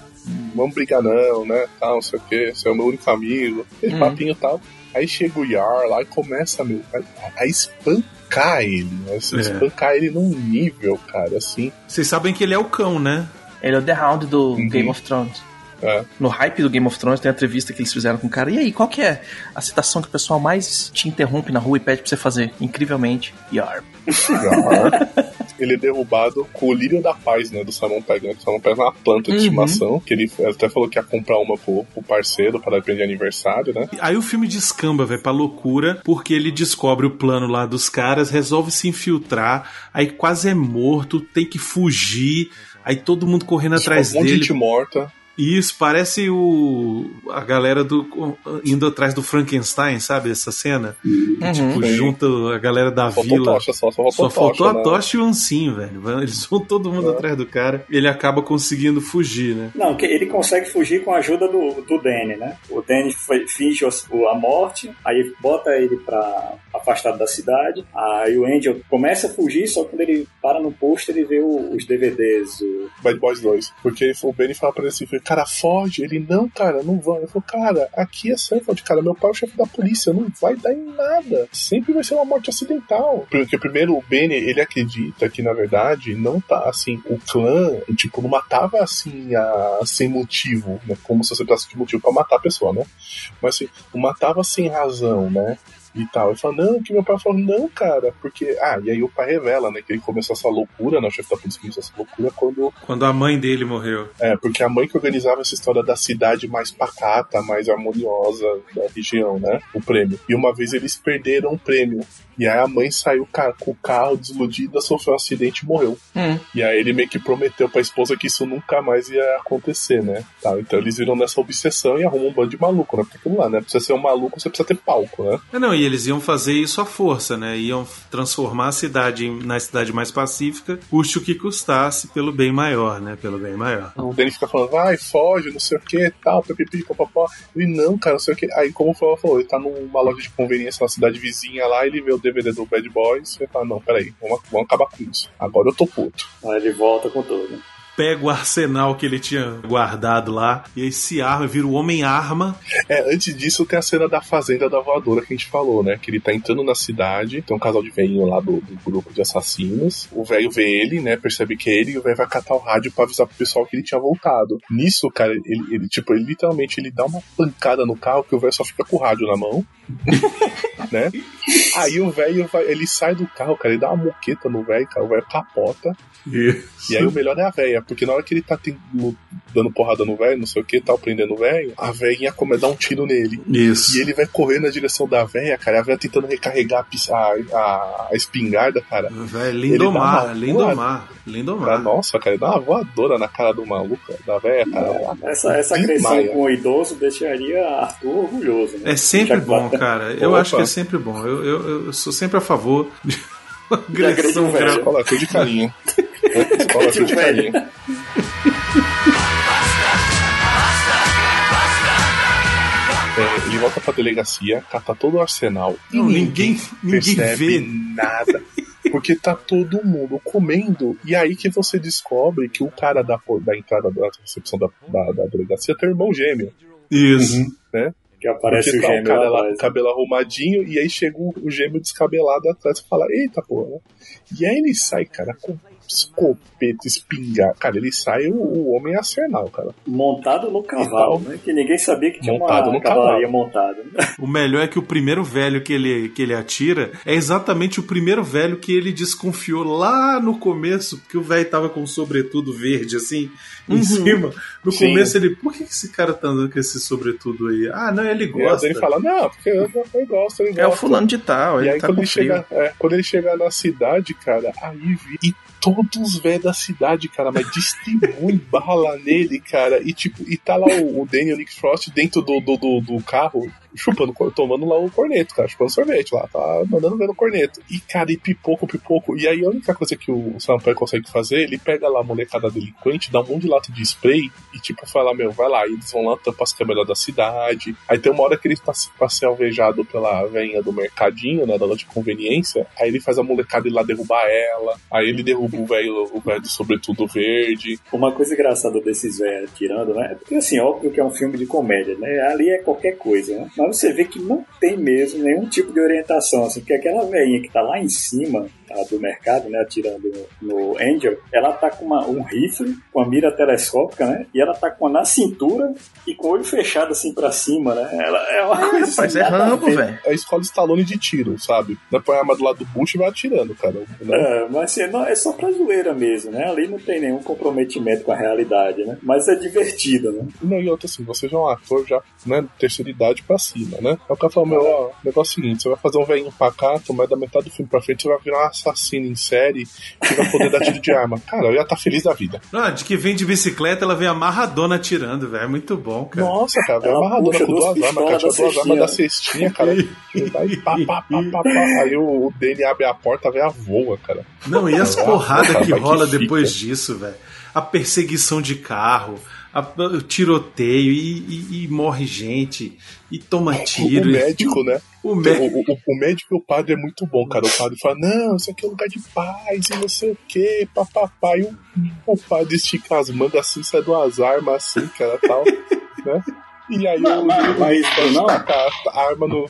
vamos brigar não, né? Tal, não sei o quê, você é o meu único amigo. Aquele Uhum. papinho e tal. Aí chega o Yar lá e começa meu, a, a espancar ele, né? Assim, É. Espancar ele num nível, cara, assim. Vocês sabem que ele é o cão, né? Ele é o The Hound do Uhum. Game of Thrones. É. No hype do Game of Thrones tem a entrevista que eles fizeram com o cara. E aí, qual que é a citação que o pessoal mais te interrompe na rua e pede pra você fazer? Incrivelmente, Yar. Yar. (laughs) ele é derrubado com o lírio da paz, né? Do Simon Pegg. né? O Simon Pegg é uma planta de Uhum. estimação, que ele até falou que ia comprar uma pro, pro parceiro para dar de aniversário, né? Aí o filme descamba, vai pra loucura, porque ele descobre o plano lá dos caras, resolve se infiltrar, aí quase é morto, tem que fugir, aí todo mundo correndo atrás um monte de dele. gente morta. Isso, parece o a galera do indo atrás do Frankenstein, sabe essa cena? Tipo, Sim. junta a galera da Faltou vila. tocha só, só faltou Só faltou tocha, a né? tocha e o ancinho, velho. (laughs) Eles vão todo mundo É. atrás do cara. Ele acaba conseguindo fugir, né? Não, ele consegue fugir com a ajuda do, do Danny, né? O Danny fi- finge a morte, aí bota ele pra afastado da cidade. Aí o Angel começa a fugir, só quando ele para no posto ele vê o- os DVDs. O... Bad Boys 2. Porque ele- o Benny fala pra ele assim, cara, foge. Ele, não, cara, não vai. Eu falo, cara, aqui é Sanford, cara, meu pai é o chefe da polícia, não vai dar em nada. Sempre vai ser uma morte acidental. Porque primeiro o Benny, ele acredita que, na verdade, não tá, assim, o clã, tipo, não matava, assim, a, sem motivo, né? Como se você de motivo pra matar a pessoa, né? Mas, assim, matava sem razão, né? E tal. Ele fala, não, que meu pai falou, não, cara, porque. Ah, e aí o pai revela, né, que ele começou essa loucura, né? O chefe da polícia começou essa loucura quando. Quando a mãe dele morreu. É, porque a mãe que organizava essa história da cidade mais pacata, mais harmoniosa da região, né? O prêmio. E uma vez eles perderam o prêmio. E aí a mãe saiu com o carro desiludida, sofreu um acidente e morreu. Hum. E aí ele meio que prometeu pra esposa que isso nunca mais ia acontecer, né? Tá, então eles viram nessa obsessão e arrumam um bando de maluco, né? Porque aquilo lá, né? Pra você ser um maluco, você precisa ter palco, né? É, não, e eles iam fazer isso à força, né? Iam transformar a cidade em- na cidade mais pacífica, custe o que custasse, pelo bem maior, né? Pelo bem maior. O Danny fica falando, vai, foge, não sei o que, tal, pipipi, papapá. Ele, não, cara, não sei o que. Aí, como o Flávio falou, ele tá numa loja de conveniência na cidade vizinha lá, ele vê o DVD do Bad Boys, e ele fala, não, peraí, vamos, vamos acabar com isso. Agora eu tô puto. Aí ele volta com tudo. Pega o arsenal que ele tinha guardado lá e aí se arma, vira o Homem-Arma. É, antes disso tem a cena da fazenda da voadora que a gente falou, né? Que ele tá entrando na cidade, tem um casal de velhinho lá do, do grupo de assassinos. O velho vê ele, né? Percebe que é ele e o velho vai catar o rádio pra avisar pro pessoal que ele tinha voltado. Nisso, cara, ele, ele tipo, ele literalmente ele dá uma pancada no carro que o velho só fica com o rádio na mão. (laughs) né? Aí o velho ele sai do carro, cara, ele dá uma moqueta no velho, cara, o velho capota. Isso. E aí o melhor é a porque na hora que ele tá ten- no- dando porrada no velho, não sei o que, tá prendendo o velho, a velhinha começa a dar um tiro nele. Isso. E ele vai correr na direção da véia, cara, a véia tentando recarregar a, a, a- a espingarda, cara. Velho, dá Lindomar, uma Lindomar, Lindomar. nossa, cara, ele dá uma voadora na cara do maluco, da véia, cara. Essa, essa agressão com o idoso deixaria Arthur orgulhoso. Né? É sempre Já bom, bate- cara. Eu Opa. acho que é sempre bom. Eu, eu, eu sou sempre a favor de agressão velho. Escola de carinho. Escola cor de carinho. É, ele volta pra delegacia, cata todo o arsenal. e Não, ninguém, ninguém percebe vê. nada. Porque tá todo mundo comendo. E aí que você descobre que o cara da, da entrada da recepção da, da, da delegacia tem um irmão gêmeo. Isso. Né? Que aparece Porque o tá o gêmeo cara lá com o cabelo arrumadinho e aí chega o, o gêmeo descabelado atrás e fala, eita porra? E aí ele sai, cara, com escopeta, espingarda. Cara, ele sai o, o homem arsenal, cara. Montado no cavalo, né? Que ninguém sabia que tinha Montado uma no cavalaria cavalo. montada. né? O melhor é que o primeiro velho que ele, que ele atira é exatamente o primeiro velho que ele desconfiou lá no começo, porque o velho tava com um sobretudo verde, assim, em cima. No Sim. começo ele, por que esse cara tá andando com esse sobretudo aí? Ah, não, ele E aí gosta. ele fala, não, porque eu, eu gosto, ele gosta. É o fulano de tal, E ele aí tá quando com ele, frio. chega, é, quando ele chega na cidade, cara, aí vi. E todos os velhos da cidade, cara, mas distribui bala nele, cara. E tipo, e tá lá o, o Daniel Nick Frost dentro do, do, do, do carro, chupando, tomando lá o corneto, cara, chupando sorvete lá, tá mandando ver no corneto. E, cara, e pipoco, pipoco. E aí a única coisa que o Sampaio consegue fazer, ele pega lá a molecada delinquente, dá um monte de lata de spray e tipo, fala, meu, vai lá. E eles vão lá, tampar as câmeras da cidade. Aí tem uma hora que ele tá, tá sendo alvejado pela veinha do mercadinho, né, da loja de conveniência. Aí ele faz a molecada ir lá derrubar ela. Aí ele derruba o velho, o velho do sobretudo verde. Uma coisa engraçada desses velhos tirando, né? É porque assim, óbvio que é um filme de comédia, né? Ali é qualquer coisa, né? Mas você vê que não tem mesmo nenhum tipo de orientação, assim, porque aquela velhinha que tá lá em cima tá, do mercado, né? Atirando no, Angel, ela tá com uma- um rifle, com a mira telescópica, né? E ela tá com a na cintura e com o olho fechado assim pra cima, né? Ela é uma coisa assim, Rapaz, é Rambo, velho. É a escola Stallone de tiro, sabe? Põe a arma do lado do bucho e vai atirando, cara. Né? É, mas assim, não, é só pra zoeira mesmo, né? Ali não tem nenhum comprometimento com a realidade, né? Mas é divertido, né? Não, e outra assim, você já é um ator já, né, terceira idade pra cima, né? Aí o cara fala, meu, ó, o negócio é o seguinte, você vai fazer um velhinho pacato, mas da metade do filme pra frente você vai virar um assassino em série que vai poder dar tiro de arma. (laughs) Cara, eu ia estar feliz da vida. Ah, de que vem de bicicleta, ela vem amarradona atirando, velho. É muito bom, cara. Nossa, cara, vem amarradona puxa com duas armas, cara, tinha duas armas da cestinha. cara. e vai pá, pá, pá, pá, pá. Aí o, o Danny abre a porta, vem a voa, cara. Não, e as porradas que rola fica. depois disso, velho. A perseguição de carro, a- o tiroteio e, e- e morre gente, e toma (laughs) tiro. O e- médico, né? O O, médico. o, o médico e o padre é muito bom, cara. O padre fala, não, isso aqui é um lugar de paz e não sei o que, papapá. E o, o padre estica as mangas assim, sai duas armas assim, cara, tal, né? E aí Não, o, mas- mas, o, não. taca a arma no...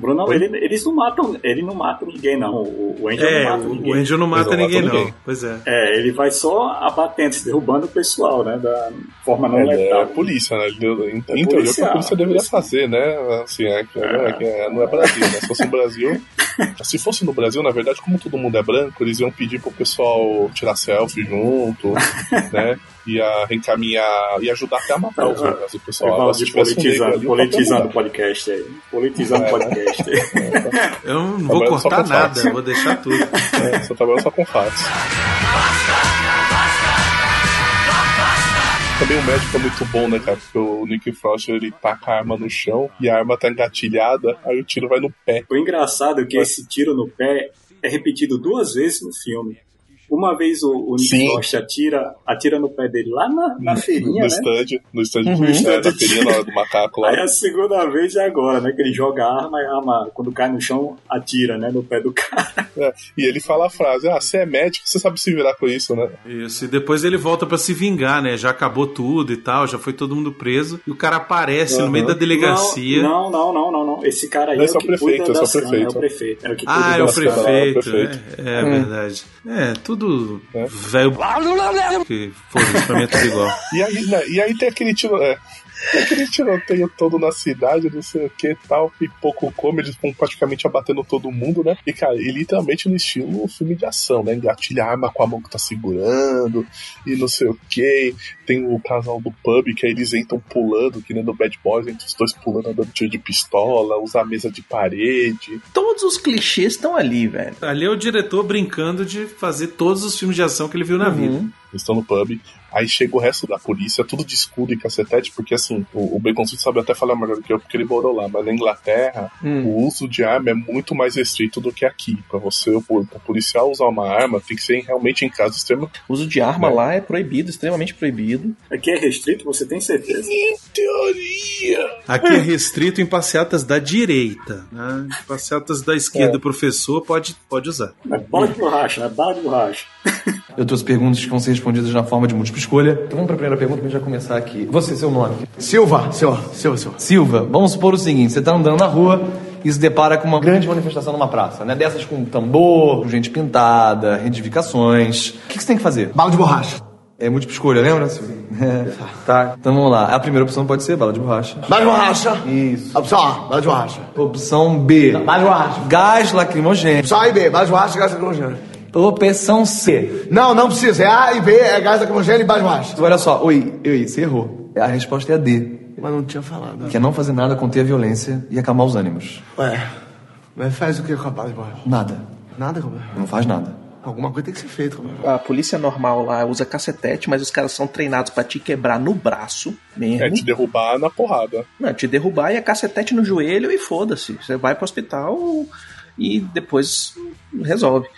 Bruno, ele- eles não matam, ele não mata ninguém, não. O, o Angel É, não mata o, ninguém. o Angel não mata não ninguém, não. ninguém. Pois é. É, ele vai só abatendo, se derrubando o pessoal, né? Da forma não é letal. polícia, né? Ele, em, em É teoria, o que a polícia deveria fazer, né? Assim, é, que- é que é- não é Brasil, né? Se fosse no Brasil... (laughs) (laughs) Se fosse no Brasil, na verdade, como todo mundo é branco, eles iam pedir pro pessoal tirar selfie junto, (laughs) né? Ia reencaminhar, ia ajudar até a matar os outros, o pessoal. Agora, se tivesse um politizando, ali, o politizando podcast aí. Politizando o É, podcast aí. (laughs) Eu não vou Trabalhando só cortar nada, vou deixar tudo. É, só trabalhando só com fatos. Também o médico é muito bom, né, cara? Porque o Nick Frost ele taca a arma no chão e a arma tá engatilhada, aí o tiro vai no pé. O engraçado é que esse tiro no pé é repetido duas vezes no filme. Uma vez o, o Nick atira, atira no pé dele lá na, na feirinha, no né? stand, no stand, Uhum. é, da feirinha na hora do macaco lá. Aí a segunda vez é agora, né? Que ele joga a arma e a arma, quando cai no chão, atira, né? No pé do cara. É, e ele fala a frase: Ah, você é médico, você sabe se virar com isso, né? Isso, e depois ele volta pra se vingar, né? Já acabou tudo e tal, já foi todo mundo preso. E o cara aparece no meio da delegacia. Não, não, não, não, não. Esse cara aí Não, é esse o é o que prefeito, cuida da esse é o é o prefeito. prefeito. É o que Ah, é o da cena. prefeito. prefeito. É, é verdade. É, tudo É. velho. Que foda-se, pra mim é tudo igual. E aí, né, e aí tem aquele tiro. É, (laughs) tem aquele tiroteio todo na cidade, não sei o que tal, e pouco come, eles vão praticamente abatendo todo mundo, né? E, cara, e literalmente no estilo filme de ação, né? Engatilha a arma com a mão que tá segurando, e não sei o que. Tem o casal do pub, que aí eles entram pulando, que nem no Bad Boys, entre os dois pulando, dando tiro de pistola, usa a mesa de parede. Todos os clichês estão ali, velho. Ali é o diretor brincando de fazer todos os filmes de ação que ele viu na Uhum. vida. Eles estão no pub. Aí chega o resto da polícia, tudo de escudo e cacetete, porque assim, o, o Baconzito sabe até falar melhor do que eu, porque ele morou lá, mas na Inglaterra, Hum. o uso de arma é muito mais restrito do que aqui. Pra você, o policial usar uma arma, tem que ser realmente em caso extremo. O uso de arma É. lá é proibido, extremamente proibido. Aqui é restrito, você tem certeza? Em teoria! Aqui é restrito em passeatas da direita. Né? Em passeatas da esquerda, É. o professor pode, pode usar. É bala de borracha, né? Bala de borracha. Eu trouxe perguntas que vão ser respondidas na forma de múltipla escolha. Então vamos para a primeira pergunta gente já começar aqui. Você, seu nome? Silva, Silva, Silva, Silva. Silva, vamos supor o seguinte: você tá andando na rua e se depara com uma grande manifestação numa praça, né? Dessas com tambor, gente pintada, retificações. O que, que você tem que fazer? Bala de borracha. É múltipla escolha, lembra, Silva? (laughs) É. Tá, então vamos lá. A primeira opção pode ser bala de borracha. Bala de borracha. Isso. Opção A, bala de borracha. Opção B. Bala de borracha. Gás lacrimogêneo. Opção A e B, bala de borracha e gás lacrimogêneo. Opção C. Não, não precisa. É A e B, é gás lacrimogêneo e de borracha. Olha só, oi, oi, você errou. A resposta é a D. Mas não tinha falado. Que é não fazer nada, conter a violência e acalmar os ânimos. Ué, mas faz o que com a de borracha? Nada. Nada, como Não faz nada. Alguma coisa tem que ser feita, como A polícia normal lá usa cacetete, mas os caras são treinados pra te quebrar no braço mesmo. É te derrubar na porrada. Não, te derrubar e a cacetete no joelho e foda-se. Você vai pro hospital e depois resolve.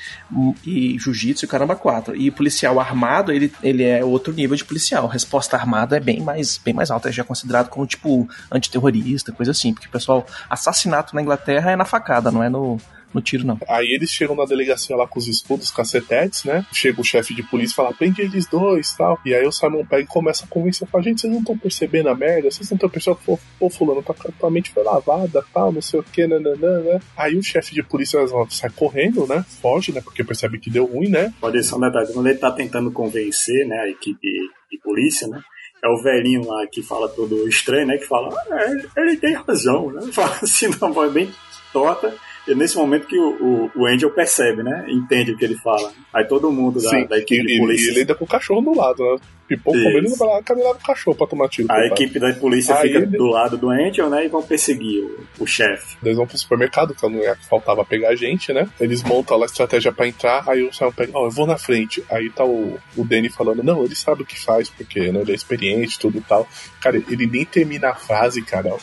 E jiu-jitsu e caramba quatro. E policial armado, ele, ele é outro nível de policial. Resposta armada é bem mais, bem mais alta. É já considerado como tipo antiterrorista, coisa assim. Porque, pessoal, assassinato na Inglaterra é na facada, não é no, no tiro, não. Aí eles chegam na delegacia lá com os escudos, cacetetes, né? Chega o chefe de polícia e fala, prende eles dois tal. E aí o Simon Pegg começa a convencer fala, gente, vocês não estão percebendo a merda? Vocês não estão percebendo, pô, pô, fulano, tá, tua mente foi lavada tal, não sei o que, nananã, né? Aí o chefe de polícia sai correndo, né? Foge, né? Porque percebe que deu ruim, né? Pode ser um detalhe. Quando ele tá tentando convencer, né, a equipe de polícia, né? É o velhinho lá que fala todo estranho, né? Que fala, ah, ele, ele tem razão, né? (laughs) Fala assim, não, voz bem torta. E nesse momento que o, o, o Angel percebe, né? Entende o que ele fala. Aí todo mundo da, Sim, da equipe de polícia. e ele ainda com o cachorro do lado, né? Pipou comendo e vai lá caminhar com o cachorro pra tomar tiro. A equipe da polícia Aí fica ele- do lado do Angel, né? E vão perseguir o, o chefe. Eles vão pro supermercado, que é o lugar que faltava pegar a gente, né? Eles montam lá a estratégia pra entrar, aí o Simon pega, ó, eu vou na frente. Aí tá o, o Danny falando, não, ele sabe o que faz, porque né, ele é experiente tudo e tal. Cara, ele nem termina a frase, cara.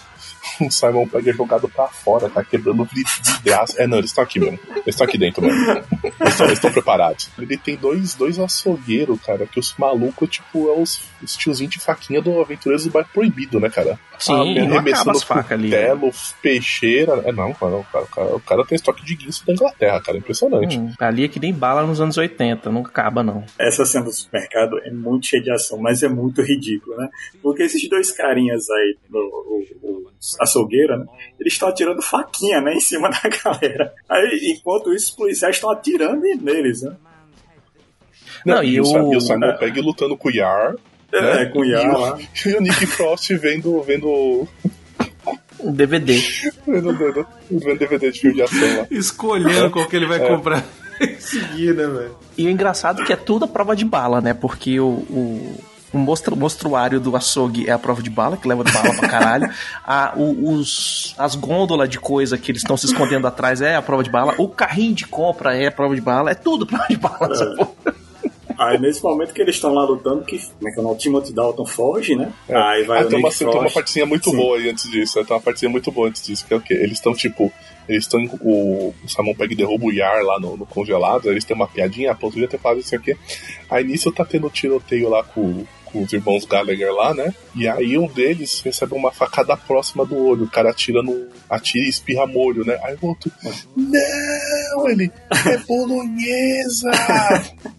(laughs) O Simon pega jogado pra fora, tá quebrando vidro de graça. É, não, eles estão aqui mesmo. Eles estão aqui dentro mesmo. Eles estão- preparados. Ele tem dois, dois açougueiros, cara, que os malucos, tipo, é os, os tiozinhos de faquinha do Aventureiros do Bairro Proibido, né, cara? Sim, Ah, não acaba arremessando as facas ali. né? cutelo, peixeira. É, não, cara, o cara, o cara, o cara tem estoque de guinso da Inglaterra, cara. Impressionante. Hum, ali é que nem bala nos anos 80, não acaba não. Essa cena do supermercado é muito cheia de ação, mas é muito ridículo, né? Porque esses dois carinhas aí, o açougueira, né? Eles estão atirando faquinha, né? Em cima (laughs) da galera. Aí, enquanto isso, os policiais estão atirando neles, né? Não, e, e o, o- e o Simon Pegg lutando com o Yar. É, né? com o e, Yar lá. (laughs) e o Nick Frost vendo, vendo, Um DVD. vendo, vendo, vendo DVD de filme de ação lá. Escolhendo qual que ele vai É. comprar (laughs) em seguida, velho. E o engraçado é que é tudo a prova de bala, né? Porque o, o, o mostru- mostruário do açougue é a prova de bala, que leva de bala pra caralho. A, o- os, as gôndolas de coisa que eles estão se escondendo atrás é a prova de bala. O carrinho de compra é a prova de bala. É tudo prova de bala. essa porra. Aí nesse momento que eles estão lá lutando, que como é que é o Timothy Dalton foge, né? Aí vai Ah, o tem, uma, tem uma partezinha muito Sim. boa aí antes disso. Tem uma partezinha muito boa antes disso, que é o quê? Eles estão, tipo, eles estão. O, o Simon Pegg derruba o Yar lá no, no congelado, eles têm uma piadinha, pô, podia ter falado isso aqui. Aí nisso tá tendo tiroteio lá com, com os irmãos Gallagher lá, né? E aí um deles recebe uma facada próxima do olho. O cara atira no. atira e espirra molho, né? Aí o outro. Não! Ele. É bolonhesa! (laughs)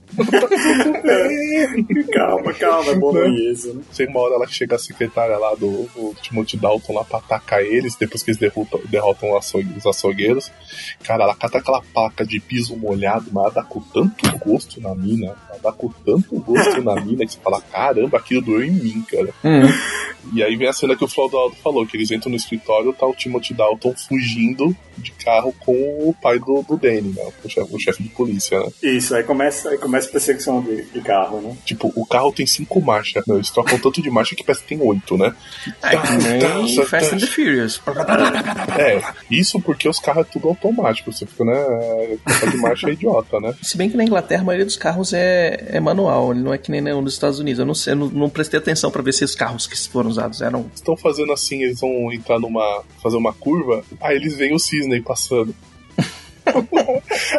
calma, calma, é bolonhesa, né? Chega uma hora ela chega a secretária lá do, do Timothy Dalton lá pra atacar eles, depois que eles derrotam, derrotam os açougueiros. Cara, ela cata aquela placa de piso molhado, mas ela dá com tanto gosto na mina, ela dá com tanto gosto na mina que você fala, caramba, aquilo doeu em mim, cara. E aí vem a cena que o Flaudo falou, que eles entram no escritório, tá o Timothy Dalton fugindo de carro com o pai do, do Danny, né? O chefe, o chefe de polícia, né? Isso, aí começa, aí começa a perseguição de, de carro, né? Tipo, o carro tem cinco marchas, né? Eles trocam tanto de marcha que parece que tem oito, né? É que nem Fast and the Furious. É, isso porque os carros é tudo automático, você fica, né? Troca de marcha é idiota, né? Se bem que na Inglaterra a maioria dos carros é, é manual, ele não é que nem nos Estados Unidos. Eu não sei, eu não, não prestei atenção pra ver se os carros que foram usados eram. Estão fazendo assim, eles vão entrar numa. fazer uma curva, aí eles veem o cisne passando.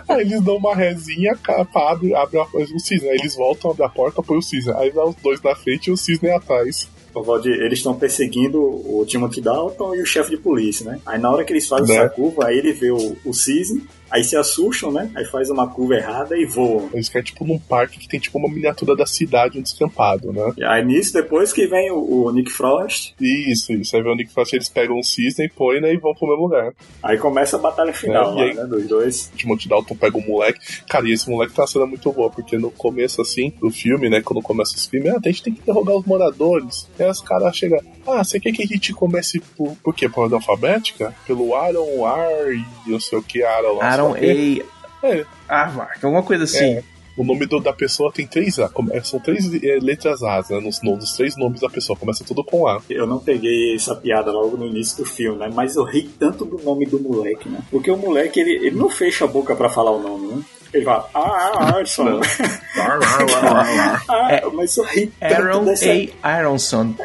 Aí eles dão uma resinha, capa, abre, abre a, o cisne. Aí eles voltam, abre a porta, põe o cisne. Aí vai os dois na frente e o cisne atrás. Ô, Valdir, eles estão perseguindo o Timothy Dalton e o chefe de polícia, né? Aí na hora que eles fazem Né? essa curva, aí ele vê o, o cisne, aí se assustam, né? Aí faz uma curva errada e voam. Eles querem tipo num parque que tem tipo uma miniatura da cidade, um descampado, né? E aí nisso, depois que vem o, o Nick Frost, Isso, isso. Aí vem o Nick Frost, eles pegam um cisne e põem, né? E vão pro mesmo lugar. aí começa a batalha final É, lá, aí- né? Dos dois. O Timothy Dalton pega o moleque. Cara, e esse moleque uma cena muito boa, porque no começo, assim, do filme, né? Quando começa os filmes, ah, a gente tem que interrogar os moradores. Aí os caras chegam, ah, você quer que a gente comece por, por quê? Por ordem alfabética? Pelo Aaron, R e não sei o que, Aaron. Aaron. A. É, Arvark, alguma coisa assim. É. O nome do- da pessoa tem três A. come- São três é, letras A, né? Nos, nos três nomes da pessoa. Começa tudo com A. Eu não peguei essa piada logo no início do filme, né? Mas eu ri tanto do nome do moleque, né? Porque o moleque, ele, ele não fecha a boca pra falar o nome, né? Ele fala, ah, ah, Arson. ah, (laughs) mas eu ri Aaron dessa... A. Ironson.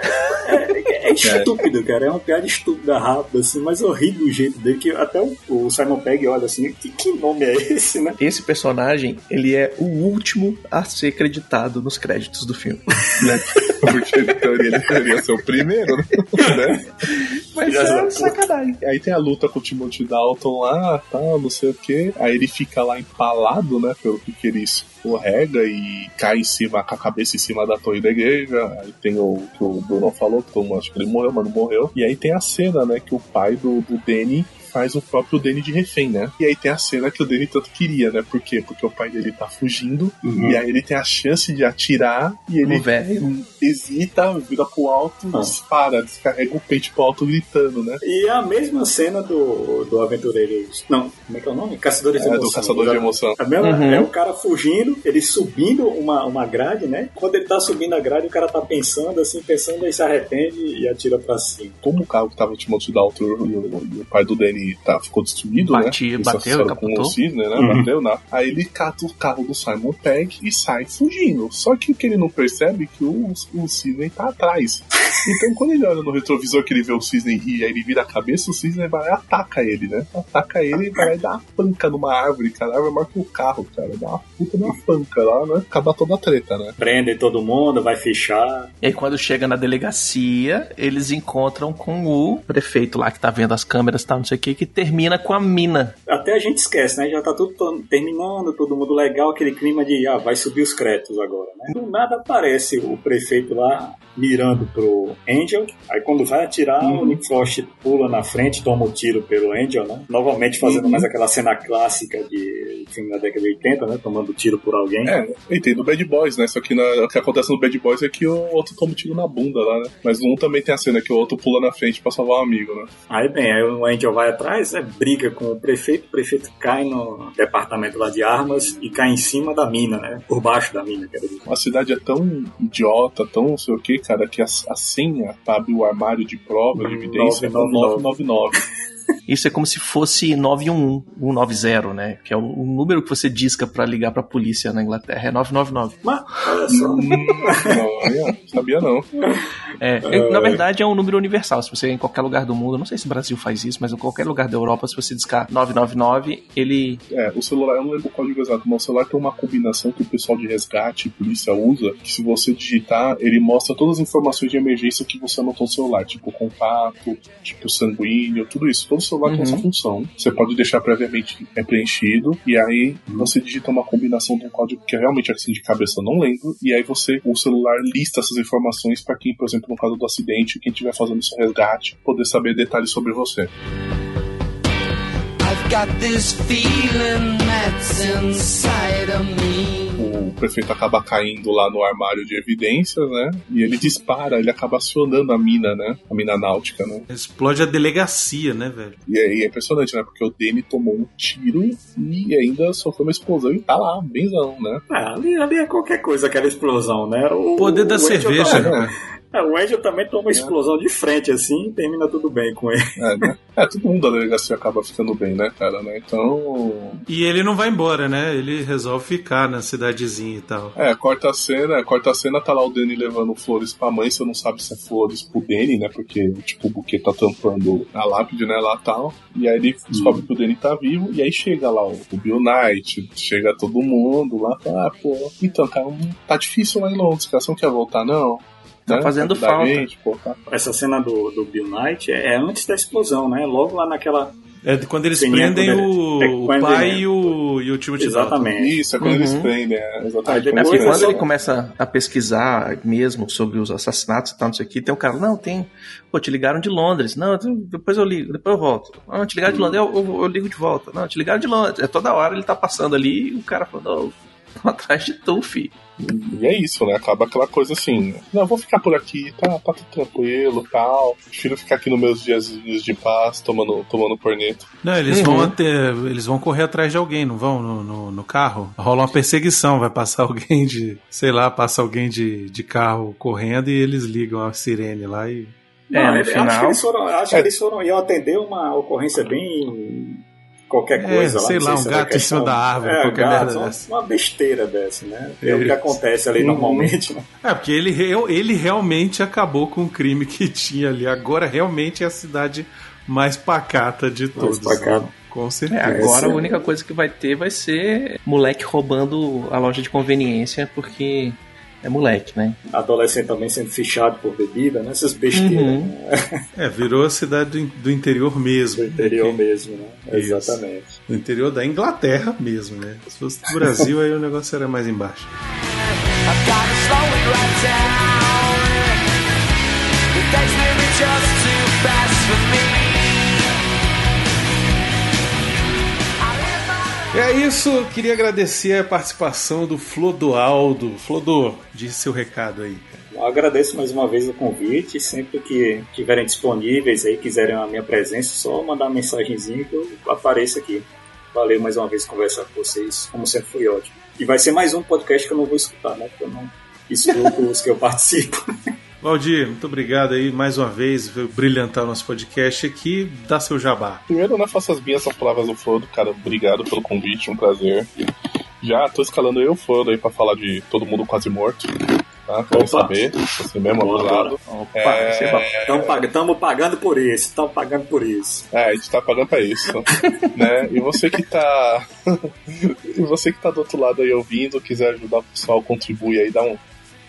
É estúpido, cara. É uma piada estúpida, rápida, assim, mas eu ri do jeito dele, que até o, o Simon Pegg olha assim, que, que nome é esse, né? Esse personagem, ele é o último a ser creditado nos créditos do filme. (laughs) Porque em teoria ele deveria ser o primeiro, né? (laughs) Mas é sacanagem. Aí tem a luta com o Timothy Dalton lá, tal, não sei o que. Aí ele fica lá empalado, né? Pelo que que ele escorrega e cai em cima, com a cabeça em cima da torre da igreja. Aí tem o que o Bruno falou, que todo mundo acha que ele morreu, mas não morreu. E aí tem a cena, né? Que o pai do, do Danny faz o próprio Danny de refém, né? E aí tem a cena que o Danny tanto queria, né? Por quê? Porque o pai dele tá fugindo e aí ele tem a chance de atirar e ele velho. hesita, vira pro alto, Ah. dispara, descarrega o peito pro alto gritando, né? E é a mesma cena do, do Aventureiro. Não, como é que é o nome? Caçadores de É, Emoção. do Caçador de Emoção. A mesma, Uhum. É o cara fugindo, ele subindo uma, uma grade, né? Quando ele tá subindo a grade, o cara tá pensando, assim, pensando, aí se arrepende e atira pra cima. Como o carro que tava o Timothy Dalton e o, e o pai do Danny tá, ficou destruído, Bati- né? Bateu, com o cisne, né? Bateu, né? Aí ele cata o carro do Simon Pegg e sai fugindo. Só que o que ele não percebe é que o, o cisne tá atrás. Então quando ele olha no retrovisor que ele vê o cisne e aí ele vira a cabeça, o cisne vai lá e ataca ele, né? Ataca ele e vai dá uma panca numa árvore, cara. A árvore é maior que o carro, cara. Dá uma puta de uma panca lá, né? Acaba toda a treta, né? Prendem todo mundo, vai fechar. E aí quando chega na delegacia, eles encontram com o prefeito lá que tá vendo as câmeras e tal, não sei o que, que termina com a mina. Até a gente esquece, né? Já tá tudo terminando, todo mundo legal, aquele clima de, ah, vai subir os créditos agora, né? Do nada aparece o prefeito lá mirando pro Angel. Aí quando vai atirar, o Nick Frost pula na frente, toma o tiro pelo Angel, né? Novamente fazendo mais aquela cena clássica de filme da década de 80, né? Tomando tiro por alguém. É, eu entendo o Bad Boys, né? Só que na- o que acontece no Bad Boys é que o outro toma um tiro na bunda lá, né? Mas no um também tem a cena que o outro pula na frente pra salvar um amigo, né? Aí bem, aí o Angel vai atrás, é briga com o prefeito, o prefeito cai no departamento lá de armas e cai em cima da mina, né? Por baixo da mina, quero dizer. A cidade é tão idiota, tão não sei o que, cara, que a, a senha pra abrir o armário de prova, de evidência, é 999. 999. Isso é como se fosse 911, 190, né? Que é o, o número que você disca pra ligar pra polícia na Inglaterra. É 999. Mas, olha só. Hum, não, eu sabia não. É, é, na verdade, é um número universal. Se você ir em qualquer lugar do mundo, não sei se o Brasil faz isso, mas em qualquer lugar da Europa, se você discar 999, ele. É, o celular, eu não lembro o código exato, mas o celular tem uma combinação que o pessoal de resgate e polícia usa, que se você digitar, ele mostra todas as informações de emergência que você anotou no celular, tipo contato, tipo sanguíneo, tudo isso. Todo celular tem essa função. Você pode deixar previamente é preenchido, e aí você digita uma combinação de um código que é realmente assim de cabeça eu não lembro, e aí você, o celular lista essas informações para quem, por exemplo, no caso do acidente, quem estiver fazendo esse resgate, poder saber detalhes sobre você. O prefeito acaba caindo lá no armário de evidências, né? E ele dispara, ele acaba acionando a mina, né? A mina náutica, né? Explode a delegacia, né, velho? E é, e é impressionante, né? Porque o Danny tomou um tiro e ainda sofreu uma explosão e tá lá, benzão, né? Ah, ali, ali é qualquer coisa, aquela explosão, né? O Poder da o cerveja, né? É, o Angel também toma uma explosão de frente, assim, e termina tudo bem com ele. É, né? É, todo mundo da delegacia acaba ficando bem, né, cara, né? Então. E ele não vai embora, né? Ele resolve ficar na cidadezinha e tal. É, corta a cena, corta a cena, tá lá o Danny levando flores pra mãe, você não sabe se é flores pro Danny, né? Porque, tipo, o buquê tá tampando a lápide, né, lá tal. E aí ele descobre que o Danny tá vivo, e aí chega lá o, o Bill Knight, chega todo mundo lá, fala, ah, pô, então, cara, tá difícil lá em Londres, cara, você não quer voltar, não? Tá Né? fazendo Da falta. gente, pô, tá. Essa cena do, do Bill Knight é, é antes da explosão, né? Logo lá naquela. É de quando eles prendem quando ele- o, é, o pai ele- e o, e o Timothy Dalton. Exatamente. Isso, é quando Uhum. eles prendem, é, exatamente. depois É quando ele começa a pesquisar mesmo sobre os assassinatos e tal, não sei o que, tem um cara, não, tem. Pô, te ligaram de Londres. Não, depois eu ligo, depois eu volto. Não, te ligaram de Londres, eu, eu- eu ligo de volta. Não, te ligaram de Londres. É toda hora ele tá passando ali e o cara falando, oh, (laughs) tô atrás de tu, filho. E é isso, né? Acaba aquela coisa assim, não, eu vou ficar por aqui, tá, tá tudo tranquilo, tal. Prefiro ficar aqui nos meus dias de paz, tomando, tomando corneto. Não, eles Uhum. vão até. Eles vão correr atrás de alguém, não vão? No, no, no carro? Rola uma perseguição, vai passar (laughs) alguém de. Sei lá, passa alguém de, de carro correndo e eles ligam a sirene lá e. É, no ele- Acho que final- eles foram, acho que É. eles foram iam atender uma ocorrência bem. Qualquer É, coisa lá. sei lá, um se era gato em cima da árvore, é, qualquer gato, merda uma, dessa. uma besteira dessa, né? É o que acontece ali Uhum. normalmente, né? É, porque ele, ele realmente acabou com o crime que (laughs) tinha ali. Agora realmente é a cidade mais pacata de todos. pacata. né? Com É, certeza. agora sim. a única coisa que vai ter vai ser moleque roubando a loja de conveniência, porque é moleque, né? Adolescente também sendo fichado por bebida, né? Essas besteiras Uhum. né? É, virou a cidade do, in- do interior mesmo. do interior Porque- mesmo, né? Isso. Exatamente. Do interior da Inglaterra mesmo, né? Se fosse do Brasil, aí o negócio era mais embaixo. I've É isso, queria agradecer a participação do Flodoaldo. Flodo, diz seu recado aí. Eu agradeço mais uma vez o convite. Sempre que estiverem disponíveis aí, quiserem a minha presença, só mandar uma mensagenzinha que eu apareço aqui. Valeu mais uma vez conversar com vocês. Como sempre foi ótimo. E vai ser mais um podcast que eu não vou escutar, né? Porque eu não escuto os que eu participo. (laughs) Valdir, muito obrigado aí mais uma vez por brilhantar o nosso podcast aqui. Dá seu jabá. Primeiro, né, faço as minhas as palavras do Frodo, cara. Obrigado pelo convite, um prazer. Já tô escalando eu e o Frodo aí pra falar de Todo Mundo Quase Morto. Tá? Quero saber. Você mesmo Bora, abusado. Opa, É. Estamos pagando por isso, estamos pagando por isso. É, a gente tá pagando pra isso. (laughs) né? E você que tá. (laughs) e você que tá do outro lado aí ouvindo, quiser ajudar o pessoal, contribui aí, dá um,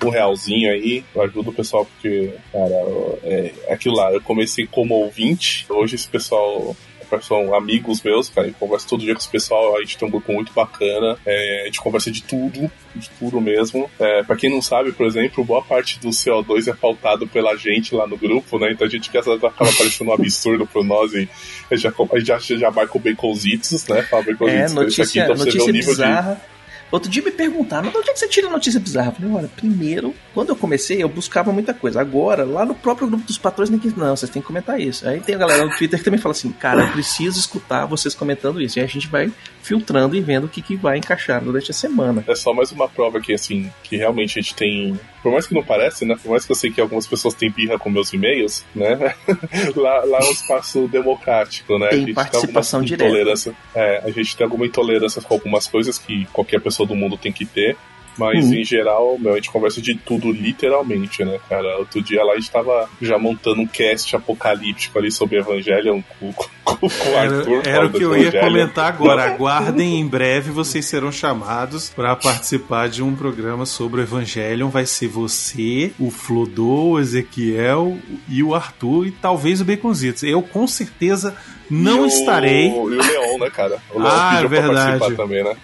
um realzinho aí. Eu ajudo o pessoal porque, cara, é, é aquilo lá. Eu comecei como ouvinte, hoje esse pessoal. São amigos meus, cara. Eu converso todo dia com esse pessoal. A gente tem um grupo muito bacana. É, a gente conversa de tudo, de tudo mesmo. É, pra quem não sabe, por exemplo, boa parte do CO2 é pautado pela gente lá no grupo, né? Então a gente acaba parecendo um absurdo pra nós e a gente já, já, já marca o baconzitos, né? Fala baconzitos, É, deixa aqui notícia, pra você ver o notícia nível bizarra. Outro dia me perguntaram, mas de onde é que você tira notícia bizarra? Eu falei, olha, primeiro, quando eu comecei, eu buscava muita coisa. Agora, lá no próprio grupo dos patrões, ninguém não, vocês têm que comentar isso. Aí tem a galera no Twitter que também fala assim, cara, eu preciso escutar vocês comentando isso. E a gente vai filtrando e vendo o que, que vai encaixar durante a semana. É só mais uma prova que, assim, que realmente a gente tem. Por mais que não pareça, né? Por mais que eu sei que algumas pessoas têm birra com meus e-mails, né? (laughs) lá, lá é um espaço democrático, né? Tem a gente participação tem direta. É, a gente tem alguma intolerância com algumas coisas que qualquer pessoa do mundo tem que ter. Mas Uhum. em geral, meu, a gente conversa de tudo literalmente, né, cara? Outro dia lá a gente tava já montando um cast apocalíptico ali sobre Evangelion com, com, com o Arthur. Era, era o que eu do ia Evangelion. comentar agora. Aguardem, em breve vocês serão chamados para participar de um programa sobre o Evangelion. Vai ser você, o Flodô, o Ezequiel e o Arthur e talvez o Baconzitos. Eu com certeza não E o- estarei. E o Leon, né, cara? O Leon Ah, pediu pra verdade. participar também, né?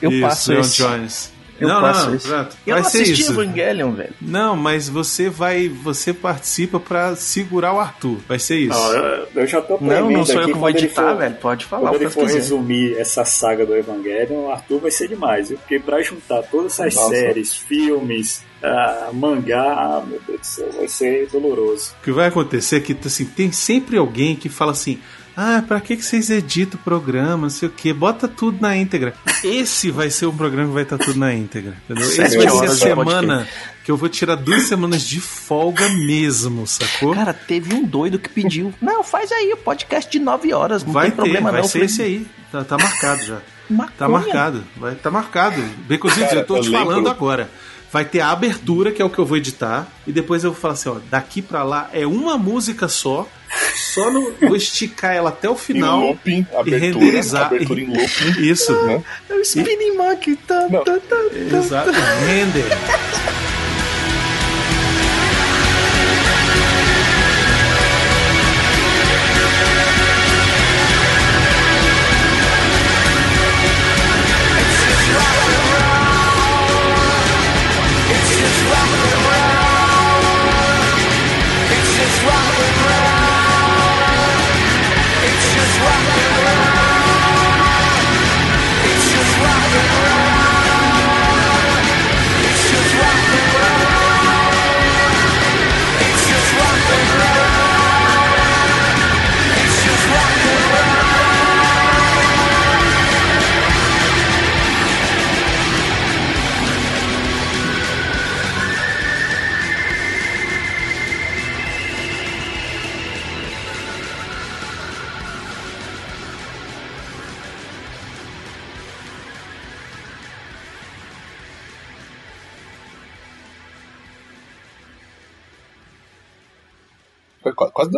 Eu Isso, passo Leon esse. Jones. Eu não, passo não, pronto. Eu Vai não ser assisti isso. Evangelion, velho. Não, mas você vai, você participa pra segurar o Arthur. Vai ser isso. Não, eu, eu já tô Não, não sou eu que vou editar, for- velho. Pode falar Quando ele for quiser. resumir essa saga do Evangelion, o Arthur vai ser demais, viu? Porque pra juntar todas essas Nossa. séries, filmes, ah, mangá, ah, meu Deus do céu, vai ser doloroso. O que vai acontecer é que assim, tem sempre alguém que fala assim: Ah, pra que, que vocês editam o programa? Não sei o que, bota tudo na íntegra. Esse vai ser um programa que vai estar tudo na íntegra. Entendeu? Esse Sete vai ser a semana que eu vou tirar duas semanas de folga mesmo, sacou? Cara, teve um doido que pediu. Não, faz aí o podcast de 9 horas. Não vai tem ter, problema vai não. ser esse aí. Tá, tá marcado já. Tá "Maconha?" marcado. Vai, tá marcado. Becositos, Cara, eu tô eu te lembro- falando agora. Vai ter a abertura, que é o que eu vou editar, e depois eu vou falar assim, ó, daqui pra lá é uma música só, só no, vou esticar ela até o Em final looping, e abertura, renderizar. abertura em looping. Isso, Né? É o Spinning Monkey. Tá, tá, tá, tá. Exato. Render.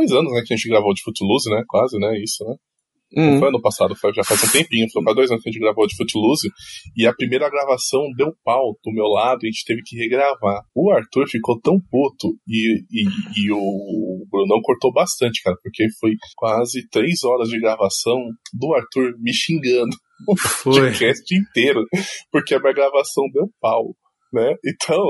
Dois anos, né, que a gente gravou de Footloose, né? Quase, né? Isso, né? Não Hum. foi ano passado, foi, já faz um tempinho. Foi quase dois anos que a gente gravou de Footloose. E a primeira gravação deu pau do meu lado e a gente teve que regravar. O Arthur ficou tão puto e, e, e o Brunão cortou bastante, cara, porque foi quase três horas de gravação do Arthur me xingando o podcast inteiro, porque a minha gravação deu pau, né? Então,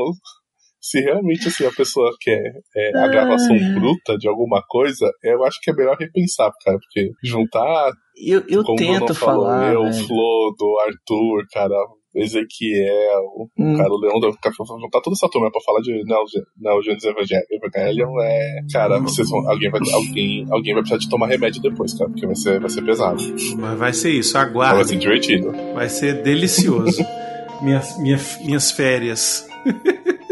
se realmente assim, a pessoa quer é, a gravação bruta de alguma coisa, eu acho que é melhor repensar, cara, porque juntar, Eu, eu como o tento falou, falar. eu, velho. Flo, do Arthur, cara, Ezequiel, Hum. cara, o Leão, juntar toda essa turma pra falar de Neogênesis Evangelion é. Cara, vocês vão, alguém, vai, alguém, alguém vai precisar de tomar remédio depois, cara, porque vai ser, vai ser pesado. Mas vai ser isso, Mas vai ser aguarde. divertido. Vai ser delicioso. (laughs) Minhas, minha, minhas férias. (laughs)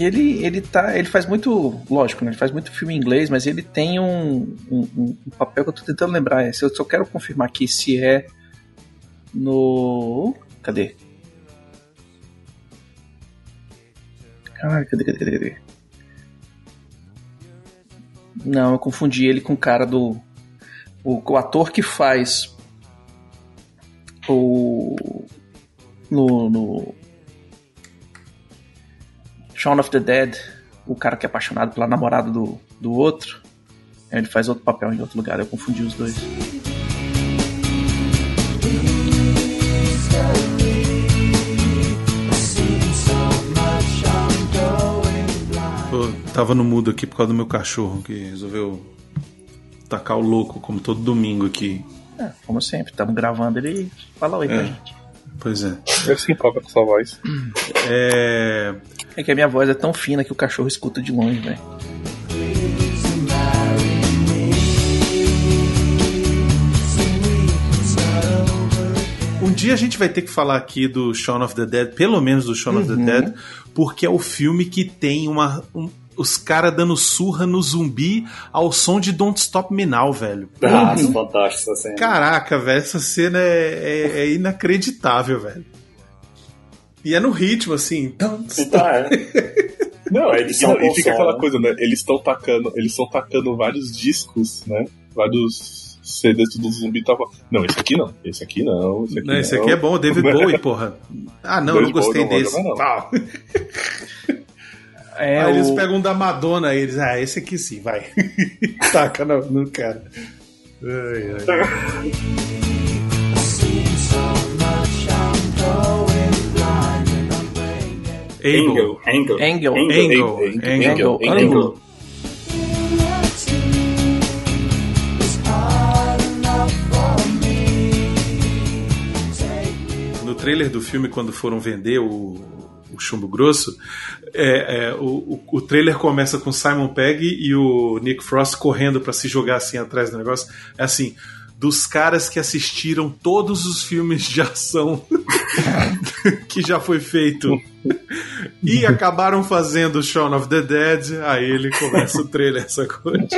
E ele, ele tá. Ele faz muito. Lógico, né? Ele faz muito filme em inglês, mas ele tem um, um, um papel que eu tô tentando lembrar. se Eu só quero confirmar aqui se é no. Cadê? Caralho, cadê, cadê, cadê, cadê? Não, eu confundi ele com o cara do. O, o ator que faz o. No, no Shaun of the Dead, o cara que é apaixonado pela namorada do, do outro, ele faz outro papel em outro lugar, eu confundi os dois. Eu tava no mudo aqui por causa do meu cachorro que resolveu tacar o louco, como todo domingo aqui. É, como sempre, estamos gravando ele fala oi é. pra gente. Pois é. Eu se importa com sua voz. É. É que a minha voz é tão fina que o cachorro escuta de longe, velho. Um dia a gente vai ter que falar aqui do Shaun of the Dead, pelo menos do Shaun of the Dead, porque é o filme que tem uma. um- os caras dando surra no zumbi ao som de Don't Stop Me Now, velho. Ah, fantástico essa cena. Caraca, velho, essa cena é, é- é inacreditável, velho. E é no ritmo, assim. Então é. (laughs) Não, A e, não, e fica aquela coisa, né? Eles estão tacando, eles estão tacando vários discos, né? Vários CDs do zumbi tava. Não, esse aqui não, esse aqui não, esse aqui Não, não. esse aqui é bom, o David (laughs) Bowie, porra. Ah, não, eu não David gostei Bowie não desse. jogar, Tal. (laughs) É, Aí eles o- pegam um da Madonna aí eles, ah, esse aqui sim, vai. Taca no, no cara. Ai, ai. Engel. Engel. Engel. Engel. Engel. No trailer do filme, quando foram vender o, o Chumbo Grosso, é, é, o, o trailer começa com Simon Pegg e o Nick Frost correndo para se jogar assim atrás do negócio. É assim, dos caras que assistiram todos os filmes de ação (laughs) que já foi feito e acabaram fazendo Shaun of the Dead, aí ele começa o trailer, essa coisa.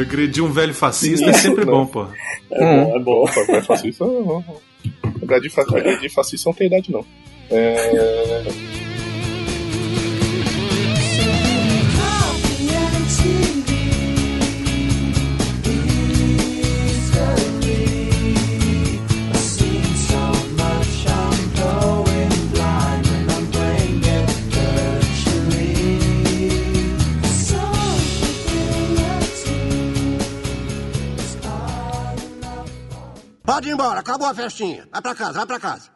Agredir um velho fascista é sempre bom, pô. É bom, é bom. Opa, vai fascista não. Não. Agredir fa- fascista não tem idade, não. É... Pode ir embora, acabou a festinha. Vai pra casa, vai pra casa.